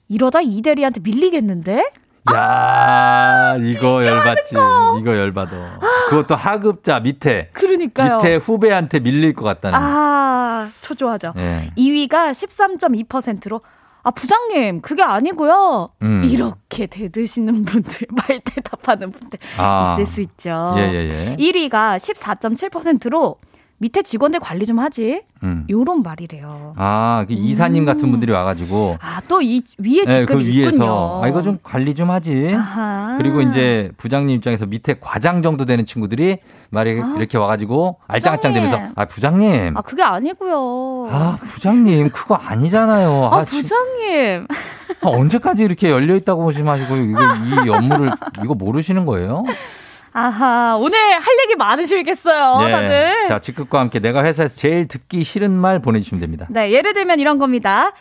이러다 이대리한테 밀리겠는데? 야 이거 열받지. 이거 열받아. 그것도 하급자 밑에. 그러니까요. 밑에 후배한테 밀릴 것 같다는. 아, 초조하죠. 예. 2위가 13.2%로 아, 부장님, 그게 아니고요. 음. 이렇게 대드시는 분들, 말 대답하는 분들 아. 있을 수 있죠. 예, 예, 예. 1위가 14.7%로 밑에 직원들 관리 좀 하지. 음. 요런 말이래요. 아, 그 이사님 같은 분들이 와가지고. 아, 또 이 위에 네, 직급이 그 위에서 있군요. 아 이거 좀 관리 좀 하지. 아하. 그리고 이제 부장님 입장에서 밑에 과장 정도 되는 친구들이 말이 아, 이렇게 와가지고 알짱알짱대면서 아 부장님, 아, 그게 아니고요. 아 부장님 그거 아니잖아요. 아, 아, 지- 부장님. 아, 언제까지 이렇게 열려 있다고 보시마시고 이거 이 업무를 이거 모르시는 거예요? 아하, 오늘 할 얘기 많으시겠어요, 네. 다들. 자 직급과 함께 내가 회사에서 제일 듣기 싫은 말 보내주시면 됩니다. 네, 예를 들면 이런 겁니다.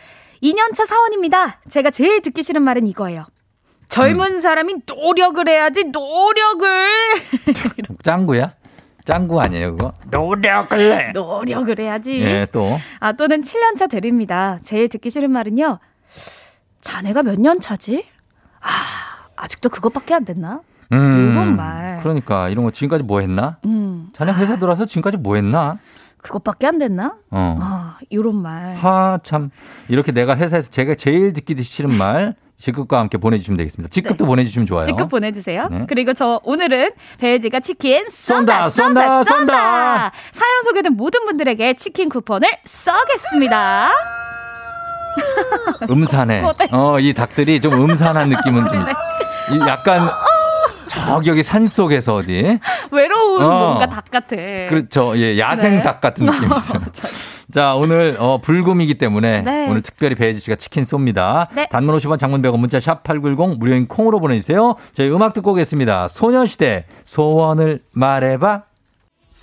2년차 사원입니다. 제가 제일 듣기 싫은 말은 이거예요. 젊은 음. 사람이 노력을 해야지, 노력을. 짱구야? 짱구 아니에요 그거? 노력을 해. 노력을 해야지. 예 또. 아, 또는 7년차 대리입니다. 제일 듣기 싫은 말은요. 자네가 몇 년 차지? 아, 아직도 그것밖에 안 됐나? 음, 이런 말. 그러니까 이런 거 지금까지 뭐 했나? 음, 자네 회사 들어와서 지금까지 뭐 했나? 그것밖에 안 됐나? 어. 아, 이런 말. 하, 참. 이렇게 내가 회사에서 제가 제일 듣기 싫은 말, 직급과 함께 보내주시면 되겠습니다. 직급도 보내주시면 좋아요. 직급 네. 보내주세요. 네. 그리고 저 오늘은 배지가 치킨 쏜다, 쏜다, 쏜다, 쏜다, 쏜다. 사연 소개된 모든 분들에게 치킨 쿠폰을 쏘겠습니다. 음산해. 어때? 어, 이 닭들이 좀 음산한 느낌은 좀. 이 약간, 저기 여기 산 속에서 어디. 외로운 어. 뭔가 닭 같아. 그렇죠. 예, 야생 네. 닭 같은 느낌이 있어요. 자, 오늘 어 불금이기 때문에 네. 오늘 특별히 배지 씨가 치킨 쏩니다. 네. 단문 50원 장문 100원 문자 샵 8910 무료인 콩으로 보내 주세요. 저희 음악 듣고 오겠습니다. 소녀시대 소원을 말해 봐.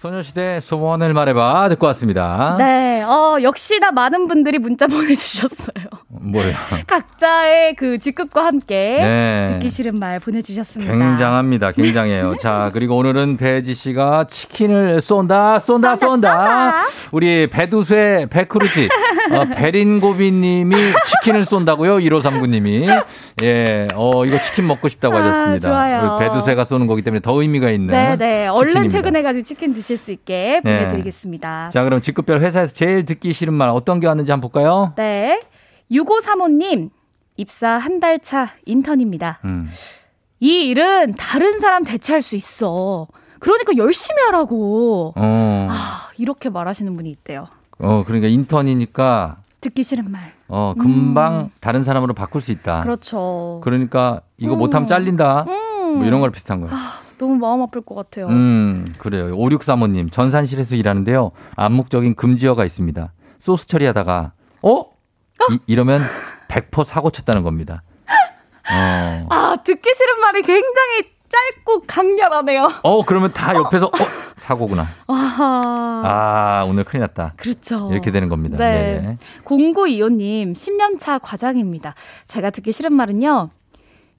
소녀시대 소원을 말해 봐 듣고 왔습니다. 네, 어, 역시나 많은 분들이 문자 보내주셨어요. 뭐래요? 각자의 그 직급과 함께 네. 듣기 싫은 말 보내주셨습니다. 굉장합니다. 굉장해요. 자, 그리고 오늘은 배지 씨가 치킨을 쏜다, 쏜다, 쏜다. 쏜다. 우리 배두쇠 백크루지, 어, 베린고비 님이 치킨을 쏜다고요? 1539님이. 예, 어, 이거 치킨 먹고 싶다고 아, 하셨습니다. 좋아요. 배두쇠가 쏘는 거기 때문에 더 의미가 있는. 네, 네. 얼른. 퇴근해가지고 치킨 드실 수 있게 네. 보내드리겠습니다. 자, 그럼 직급별 회사에서 제일 듣기 싫은 말 어떤 게 왔는지 한번 볼까요? 네. 6535님, 입사 한 달 차 인턴입니다. 음. 이 일은 다른 사람 대체할 수 있어. 그러니까 열심히 하라고. 어, 아, 이렇게 말하시는 분이 있대요. 어, 그러니까 인턴이니까, 듣기 싫은 말. 어, 금방 다른 사람으로 바꿀 수 있다. 음. 그렇죠. 그러니까 이거 음. 못하면 잘린다. 음. 뭐 이런 거랑 비슷한 거예요. 너무 마음 아플 것 같아요. 음, 그래요. 5635님, 전산실에서 일하는데요. 암묵적인 금지어가 있습니다. 소스 처리하다가, 어? 이, 러면 100% 사고 쳤다는 겁니다. 어. 아, 듣기 싫은 말이 굉장히 짧고 강렬하네요. 어, 그러면 다 옆에서, 어? 사고구나. 아하. 아, 오늘 큰일 났다. 그렇죠. 이렇게 되는 겁니다. 네. 네네. 0925님, 10년차 과장입니다. 제가 듣기 싫은 말은요.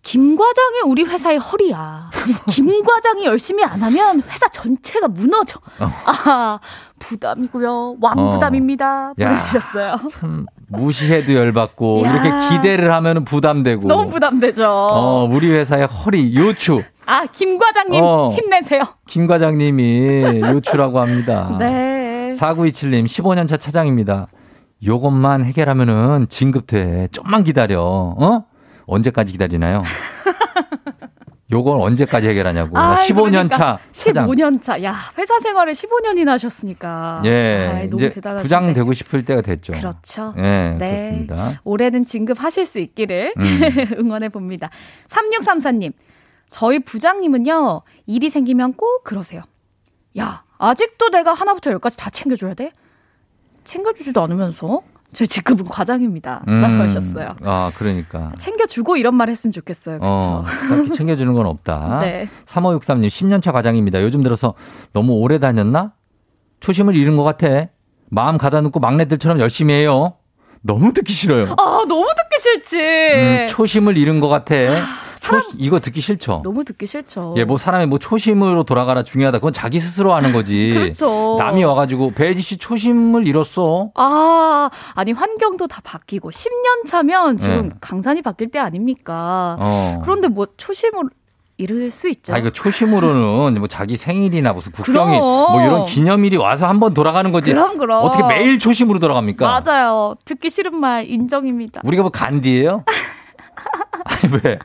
김 과장이 우리 회사의 허리야. 김 과장이 열심히 안 하면 회사 전체가 무너져. 아, 부담이고요. 왕부담입니다. 어. 야. 보내주셨어요. 참, 무시해도 열받고, 야. 이렇게 기대를 하면 부담되고. 너무 부담되죠. 어, 우리 회사의 허리, 요추. 아, 김 과장님 어. 힘내세요. 김 과장님이 요추라고 합니다. 네. 4927님, 15년 차 차장입니다. 요것만 해결하면은 진급돼. 좀만 기다려. 어? 언제까지 기다리나요? 요걸 언제까지 해결하냐고. 아, 15년 차 그러니까 차장. 15년 차. 야, 회사 생활을 15년이나 하셨으니까. 예, 아이, 너무 대단하신데. 부장 되고 싶을 때가 됐죠. 그렇죠. 예, 네. 그렇습니다. 올해는 진급하실 수 있기를 음. 응원해 봅니다. 3634님. 저희 부장님은요. 일이 생기면 꼭 그러세요. 야, 아직도 내가 하나부터 열까지 다 챙겨줘야 돼? 챙겨주지도 않으면서 제 직급은 과장입니다. 라고 하셨어요. 아, 그러니까. 챙겨주고 이런 말 했으면 좋겠어요. 어, 그렇죠. 딱히 챙겨주는 건 없다. 네. 3563님, 10년차 과장입니다. 요즘 들어서 너무 오래 다녔나? 초심을 잃은 것 같아. 마음 가다 놓고 막내들처럼 열심히 해요. 너무 듣기 싫어요. 아, 너무 듣기 싫지. 음, 초심을 잃은 것 같아. 초, 이거 듣기 싫죠? 너무 듣기 싫죠. 예, 뭐 사람이 뭐 초심으로 돌아가라 중요하다. 그건 자기 스스로 하는 거지. 그렇죠. 남이 와가지고 배지 씨 초심을 잃었어. 아, 아니 환경도 다 바뀌고 10년 차면 지금 네. 강산이 바뀔 때 아닙니까? 어. 그런데 뭐 초심을 잃을 수 있죠. 아, 이거 초심으로는 뭐 자기 생일이나 무슨 국경일. 뭐 이런 기념일이 와서 한번 돌아가는 거지. 그럼, 그럼. 어떻게 매일 초심으로 돌아갑니까? 맞아요. 듣기 싫은 말 인정입니다. 우리가 뭐 간디예요? 아니 왜?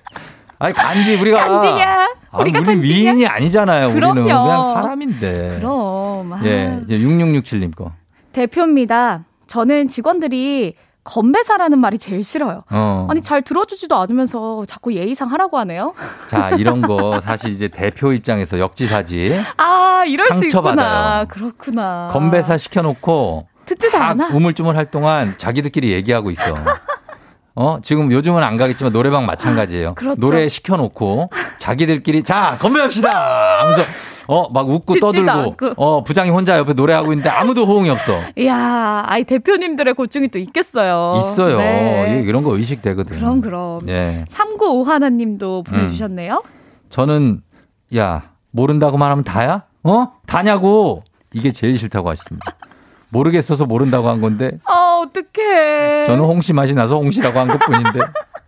아니 간디 우리가 간디냐? 아, 우리가 우리 팬팅이야? 위인이 아니잖아요. 우리는 그럼요. 그냥 사람인데. 그럼. 아. 예, 이제 6667님 거. 대표입니다. 저는 직원들이 건배사라는 말이 제일 싫어요. 어. 아니 잘 들어주지도 않으면서 자꾸 예의상 하라고 하네요. 자, 이런 거 사실 이제 대표 입장에서 역지사지. 아 이럴 수. 있구나. 그렇구나. 건배사 시켜놓고 듣지도 막 않아. 우물쭈물 할 동안 자기들끼리 얘기하고 있어. 어, 지금 요즘은 안 가겠지만 노래방 마찬가지예요. 그렇죠. 노래 시켜놓고 자기들끼리 자, 건배합시다! 하면서 어, 막 웃고 떠들고 않고. 어, 부장이 혼자 옆에 노래하고 있는데 아무도 호응이 없어. 이야, 아이 대표님들의 고충이 또 있겠어요. 있어요. 네. 이- 이런 거 의식되거든. 그럼 그럼. 예. 3951님도 보내주셨네요. 저는 야 모른다고만 하면 다야? 어? 다냐고 이게 제일 싫다고 하십니다. 모르겠어서 모른다고 한 건데 아 어떡해. 저는 홍시 맛이 나서 홍시라고 한 것 뿐인데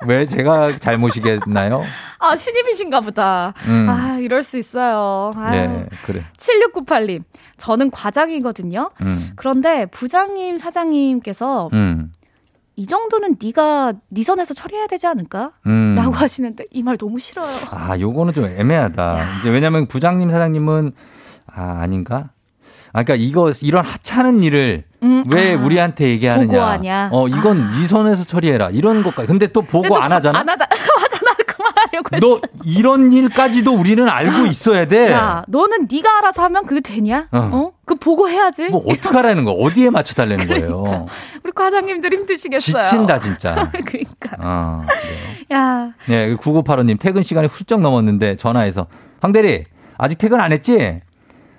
왜 제가 잘못이겠나요? 아 신입이신가 보다. 음. 아 이럴 수 있어요. 아유. 네 그래. 7698님, 저는 과장이거든요. 음. 그런데 부장님, 사장님께서 음. 이 정도는 네가 네 선에서 처리해야 되지 않을까? 음. 라고 하시는데 이 말 너무 싫어요. 아 요거는 좀 애매하다. 이제 왜냐면 부장님 사장님은 아 아닌가? 아 그러니까 이거 이런 하찮은 일을 음, 왜 아, 우리한테 얘기하느냐? 보고하냐? 어 이건 네 손에서 처리해라 이런 것까지. 근데 또 보고 근데 또안 가- 하잖아. 안 하자. 하잖아. 그만하려고 했어. 너 이런 일까지도 우리는 알고 있어야 돼. 야, 너는 네가 알아서 하면 그게 되냐? 어. 어? 그 보고 해야지. 뭐 어떡하라는 거? 어디에 맞춰 달라는 거예요? 우리 과장님들 힘드시겠어요. 지친다 진짜. 그러니까. 어. 야, 네, 9985님 퇴근 시간이 훌쩍 넘었는데 전화해서 황 대리 아직 퇴근 안 했지?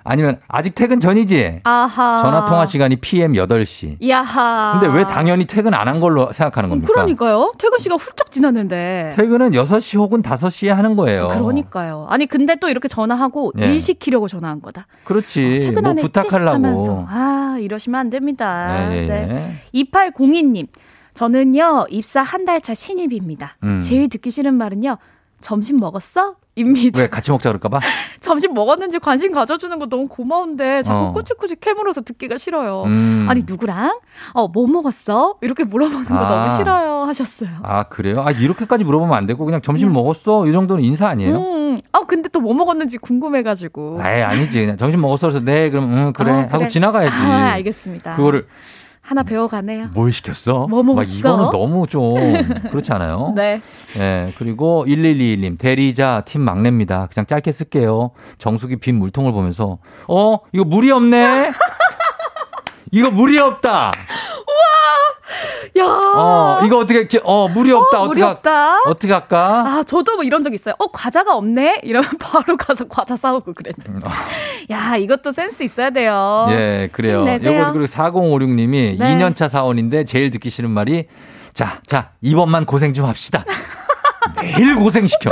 아니면 아직 퇴근 전이지? 아하. 전화 통화 시간이 PM 8시. 야하. 근데 왜 당연히 퇴근 안 한 걸로 생각하는 겁니까? 그러니까요. 퇴근 시간 훌쩍 지났는데. 퇴근은 6시 혹은 5시에 하는 거예요. 그러니까요. 아니 근데 또 이렇게 전화하고 예. 일 시키려고 전화한 거다. 그렇지. 퇴근 뭐안 했지? 부탁하려고. 하면서. 아 이러시면 안 됩니다. 예, 예, 네. 예. 2802 님. 저는요 입사 한 달 차 신입입니다. 음. 제일 듣기 싫은 말은요. 점심 먹었어? 입니다. 왜 같이 먹자 그럴까봐? 점심 먹었는지 관심 가져주는 거 너무 고마운데 자꾸 어. 꼬치꼬치 캐물어서 듣기가 싫어요. 음. 아니 누구랑? 어 뭐 먹었어? 이렇게 물어보는 거 아. 너무 싫어요 하셨어요. 아 그래요? 아 이렇게까지 물어보면 안 되고 그냥 점심 먹었어 이 정도는 인사 아니에요? 음, 아 근데 또 뭐 먹었는지 궁금해가지고. 아예 아니지 그냥 점심 먹었어 그래서 네 그럼 응 그래 아, 하고 그래. 지나가야지. 아, 알겠습니다. 그거를 하나 배워가네요. 뭘 시켰어? 뭐 먹었어? 막 이거는 너무 좀 그렇지 않아요? 네. 예, 그리고 1121님, 대리자 팀 막내입니다. 그냥 짧게 쓸게요. 정수기 빈 물통을 보면서, 어, 이거 물이 없네? 이거 물이 없다! 야. 어, 이거 어떻게, 이렇게, 어, 물이 없다. 어, 물이 어떻게, 없다. 어떻게 할까? 아, 저도 뭐 이런 적 있어요. 어, 과자가 없네? 이러면 바로 가서 과자 사오고 그랬는데. 야, 이것도 센스 있어야 돼요. 음, 예, 그래요. 요거 그리고 4056님이 네. 2년차 사원인데 제일 듣기 싫은 말이, 자, 자, 이번만 고생 좀 합시다. 매일 고생시켜.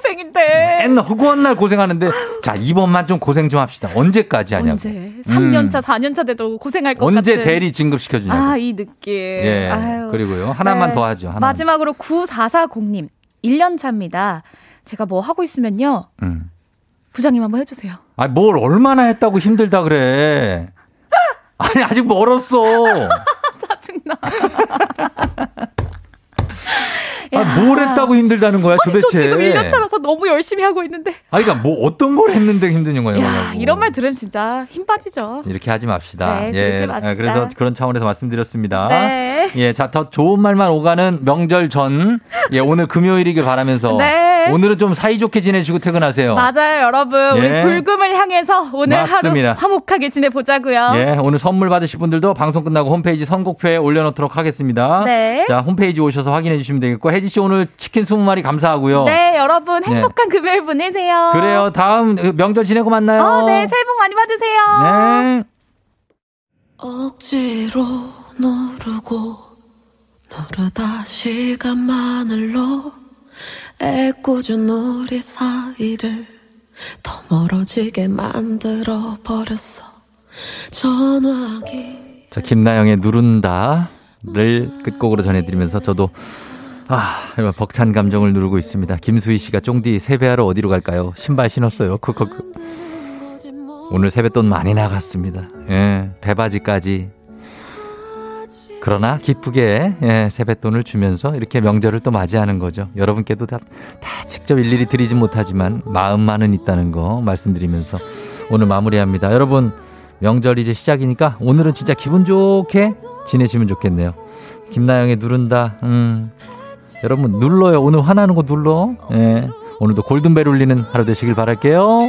고생인데. 맨날 허구한 날 고생하는데, 자, 이번만 좀 고생 좀 합시다. 언제까지 하냐고. 언제? 3년차, 음. 4년차 돼도 고생할 것 언제 같은. 대리 진급시켜주냐고. 아, 이 느낌. 예. 아유. 그리고요. 하나만 네. 더 하죠. 하나. 마지막으로 9440님. 1년 차입니다. 제가 뭐 하고 있으면요. 음. 부장님 한번 해주세요. 아, 뭘 얼마나 했다고 힘들다 그래. 아니, 아직 멀었어. 짜증나. 아, 뭘 했다고 힘들다는 거야, 아니, 도대체. 저 지금 1년 차라서 너무 열심히 하고 있는데. 아니, 그러니까 뭐 어떤 걸 했는데 힘든. 야, 이런 말 들으면 진짜 힘 빠지죠. 이렇게 하지 맙시다. 네, 예. 맙시다. 그래서 그런 차원에서 말씀드렸습니다. 네. 예, 자, 더 좋은 말만 오가는 명절 전, 예, 오늘 금요일이길 바라면서. 네. 오늘은 좀 사이좋게 지내시고 퇴근하세요. 맞아요, 여러분. 우리 예. 불금을 향해서 오늘 맞습니다. 하루 화목하게 지내보자고요. 예, 오늘 선물 받으실 분들도 방송 끝나고 홈페이지 선곡표에 올려놓도록 하겠습니다. 네. 자, 홈페이지 오셔서 확인해 주시면 되겠고, 혜지 씨 오늘 치킨 20마리 감사하고요. 네, 여러분 행복한 금요일 보내세요. 그래요. 다음 명절 지내고 만나요. 어, 네, 새해 복 많이 받으세요. 네. 억지로 누르고 누르다 시간만을로 애꿎은 우리 사이를 더 멀어지게 만들어 버렸어 전화기 자, 김나영의 누른다를 끝곡으로 전해드리면서 저도 아, 정말 벅찬 감정을 누르고 있습니다. 김수희 씨가 쫑디 세배하러 어디로 갈까요? 신발 신었어요. 크크크. 오늘 세뱃돈 많이 나갔습니다. 예, 배바지까지. 그러나 기쁘게 예, 세뱃돈을 주면서 이렇게 명절을 또 맞이하는 거죠. 여러분께도 다, 다 직접 일일이 드리진 못하지만 마음만은 있다는 거 말씀드리면서 오늘 마무리합니다. 여러분 명절 이제 시작이니까 오늘은 진짜 기분 좋게 지내시면 좋겠네요. 김나영의 누른다. 음. 여러분 눌러요. 오늘 화나는 거 눌러. 예. 오늘도 골든벨 울리는 하루 되시길 바랄게요.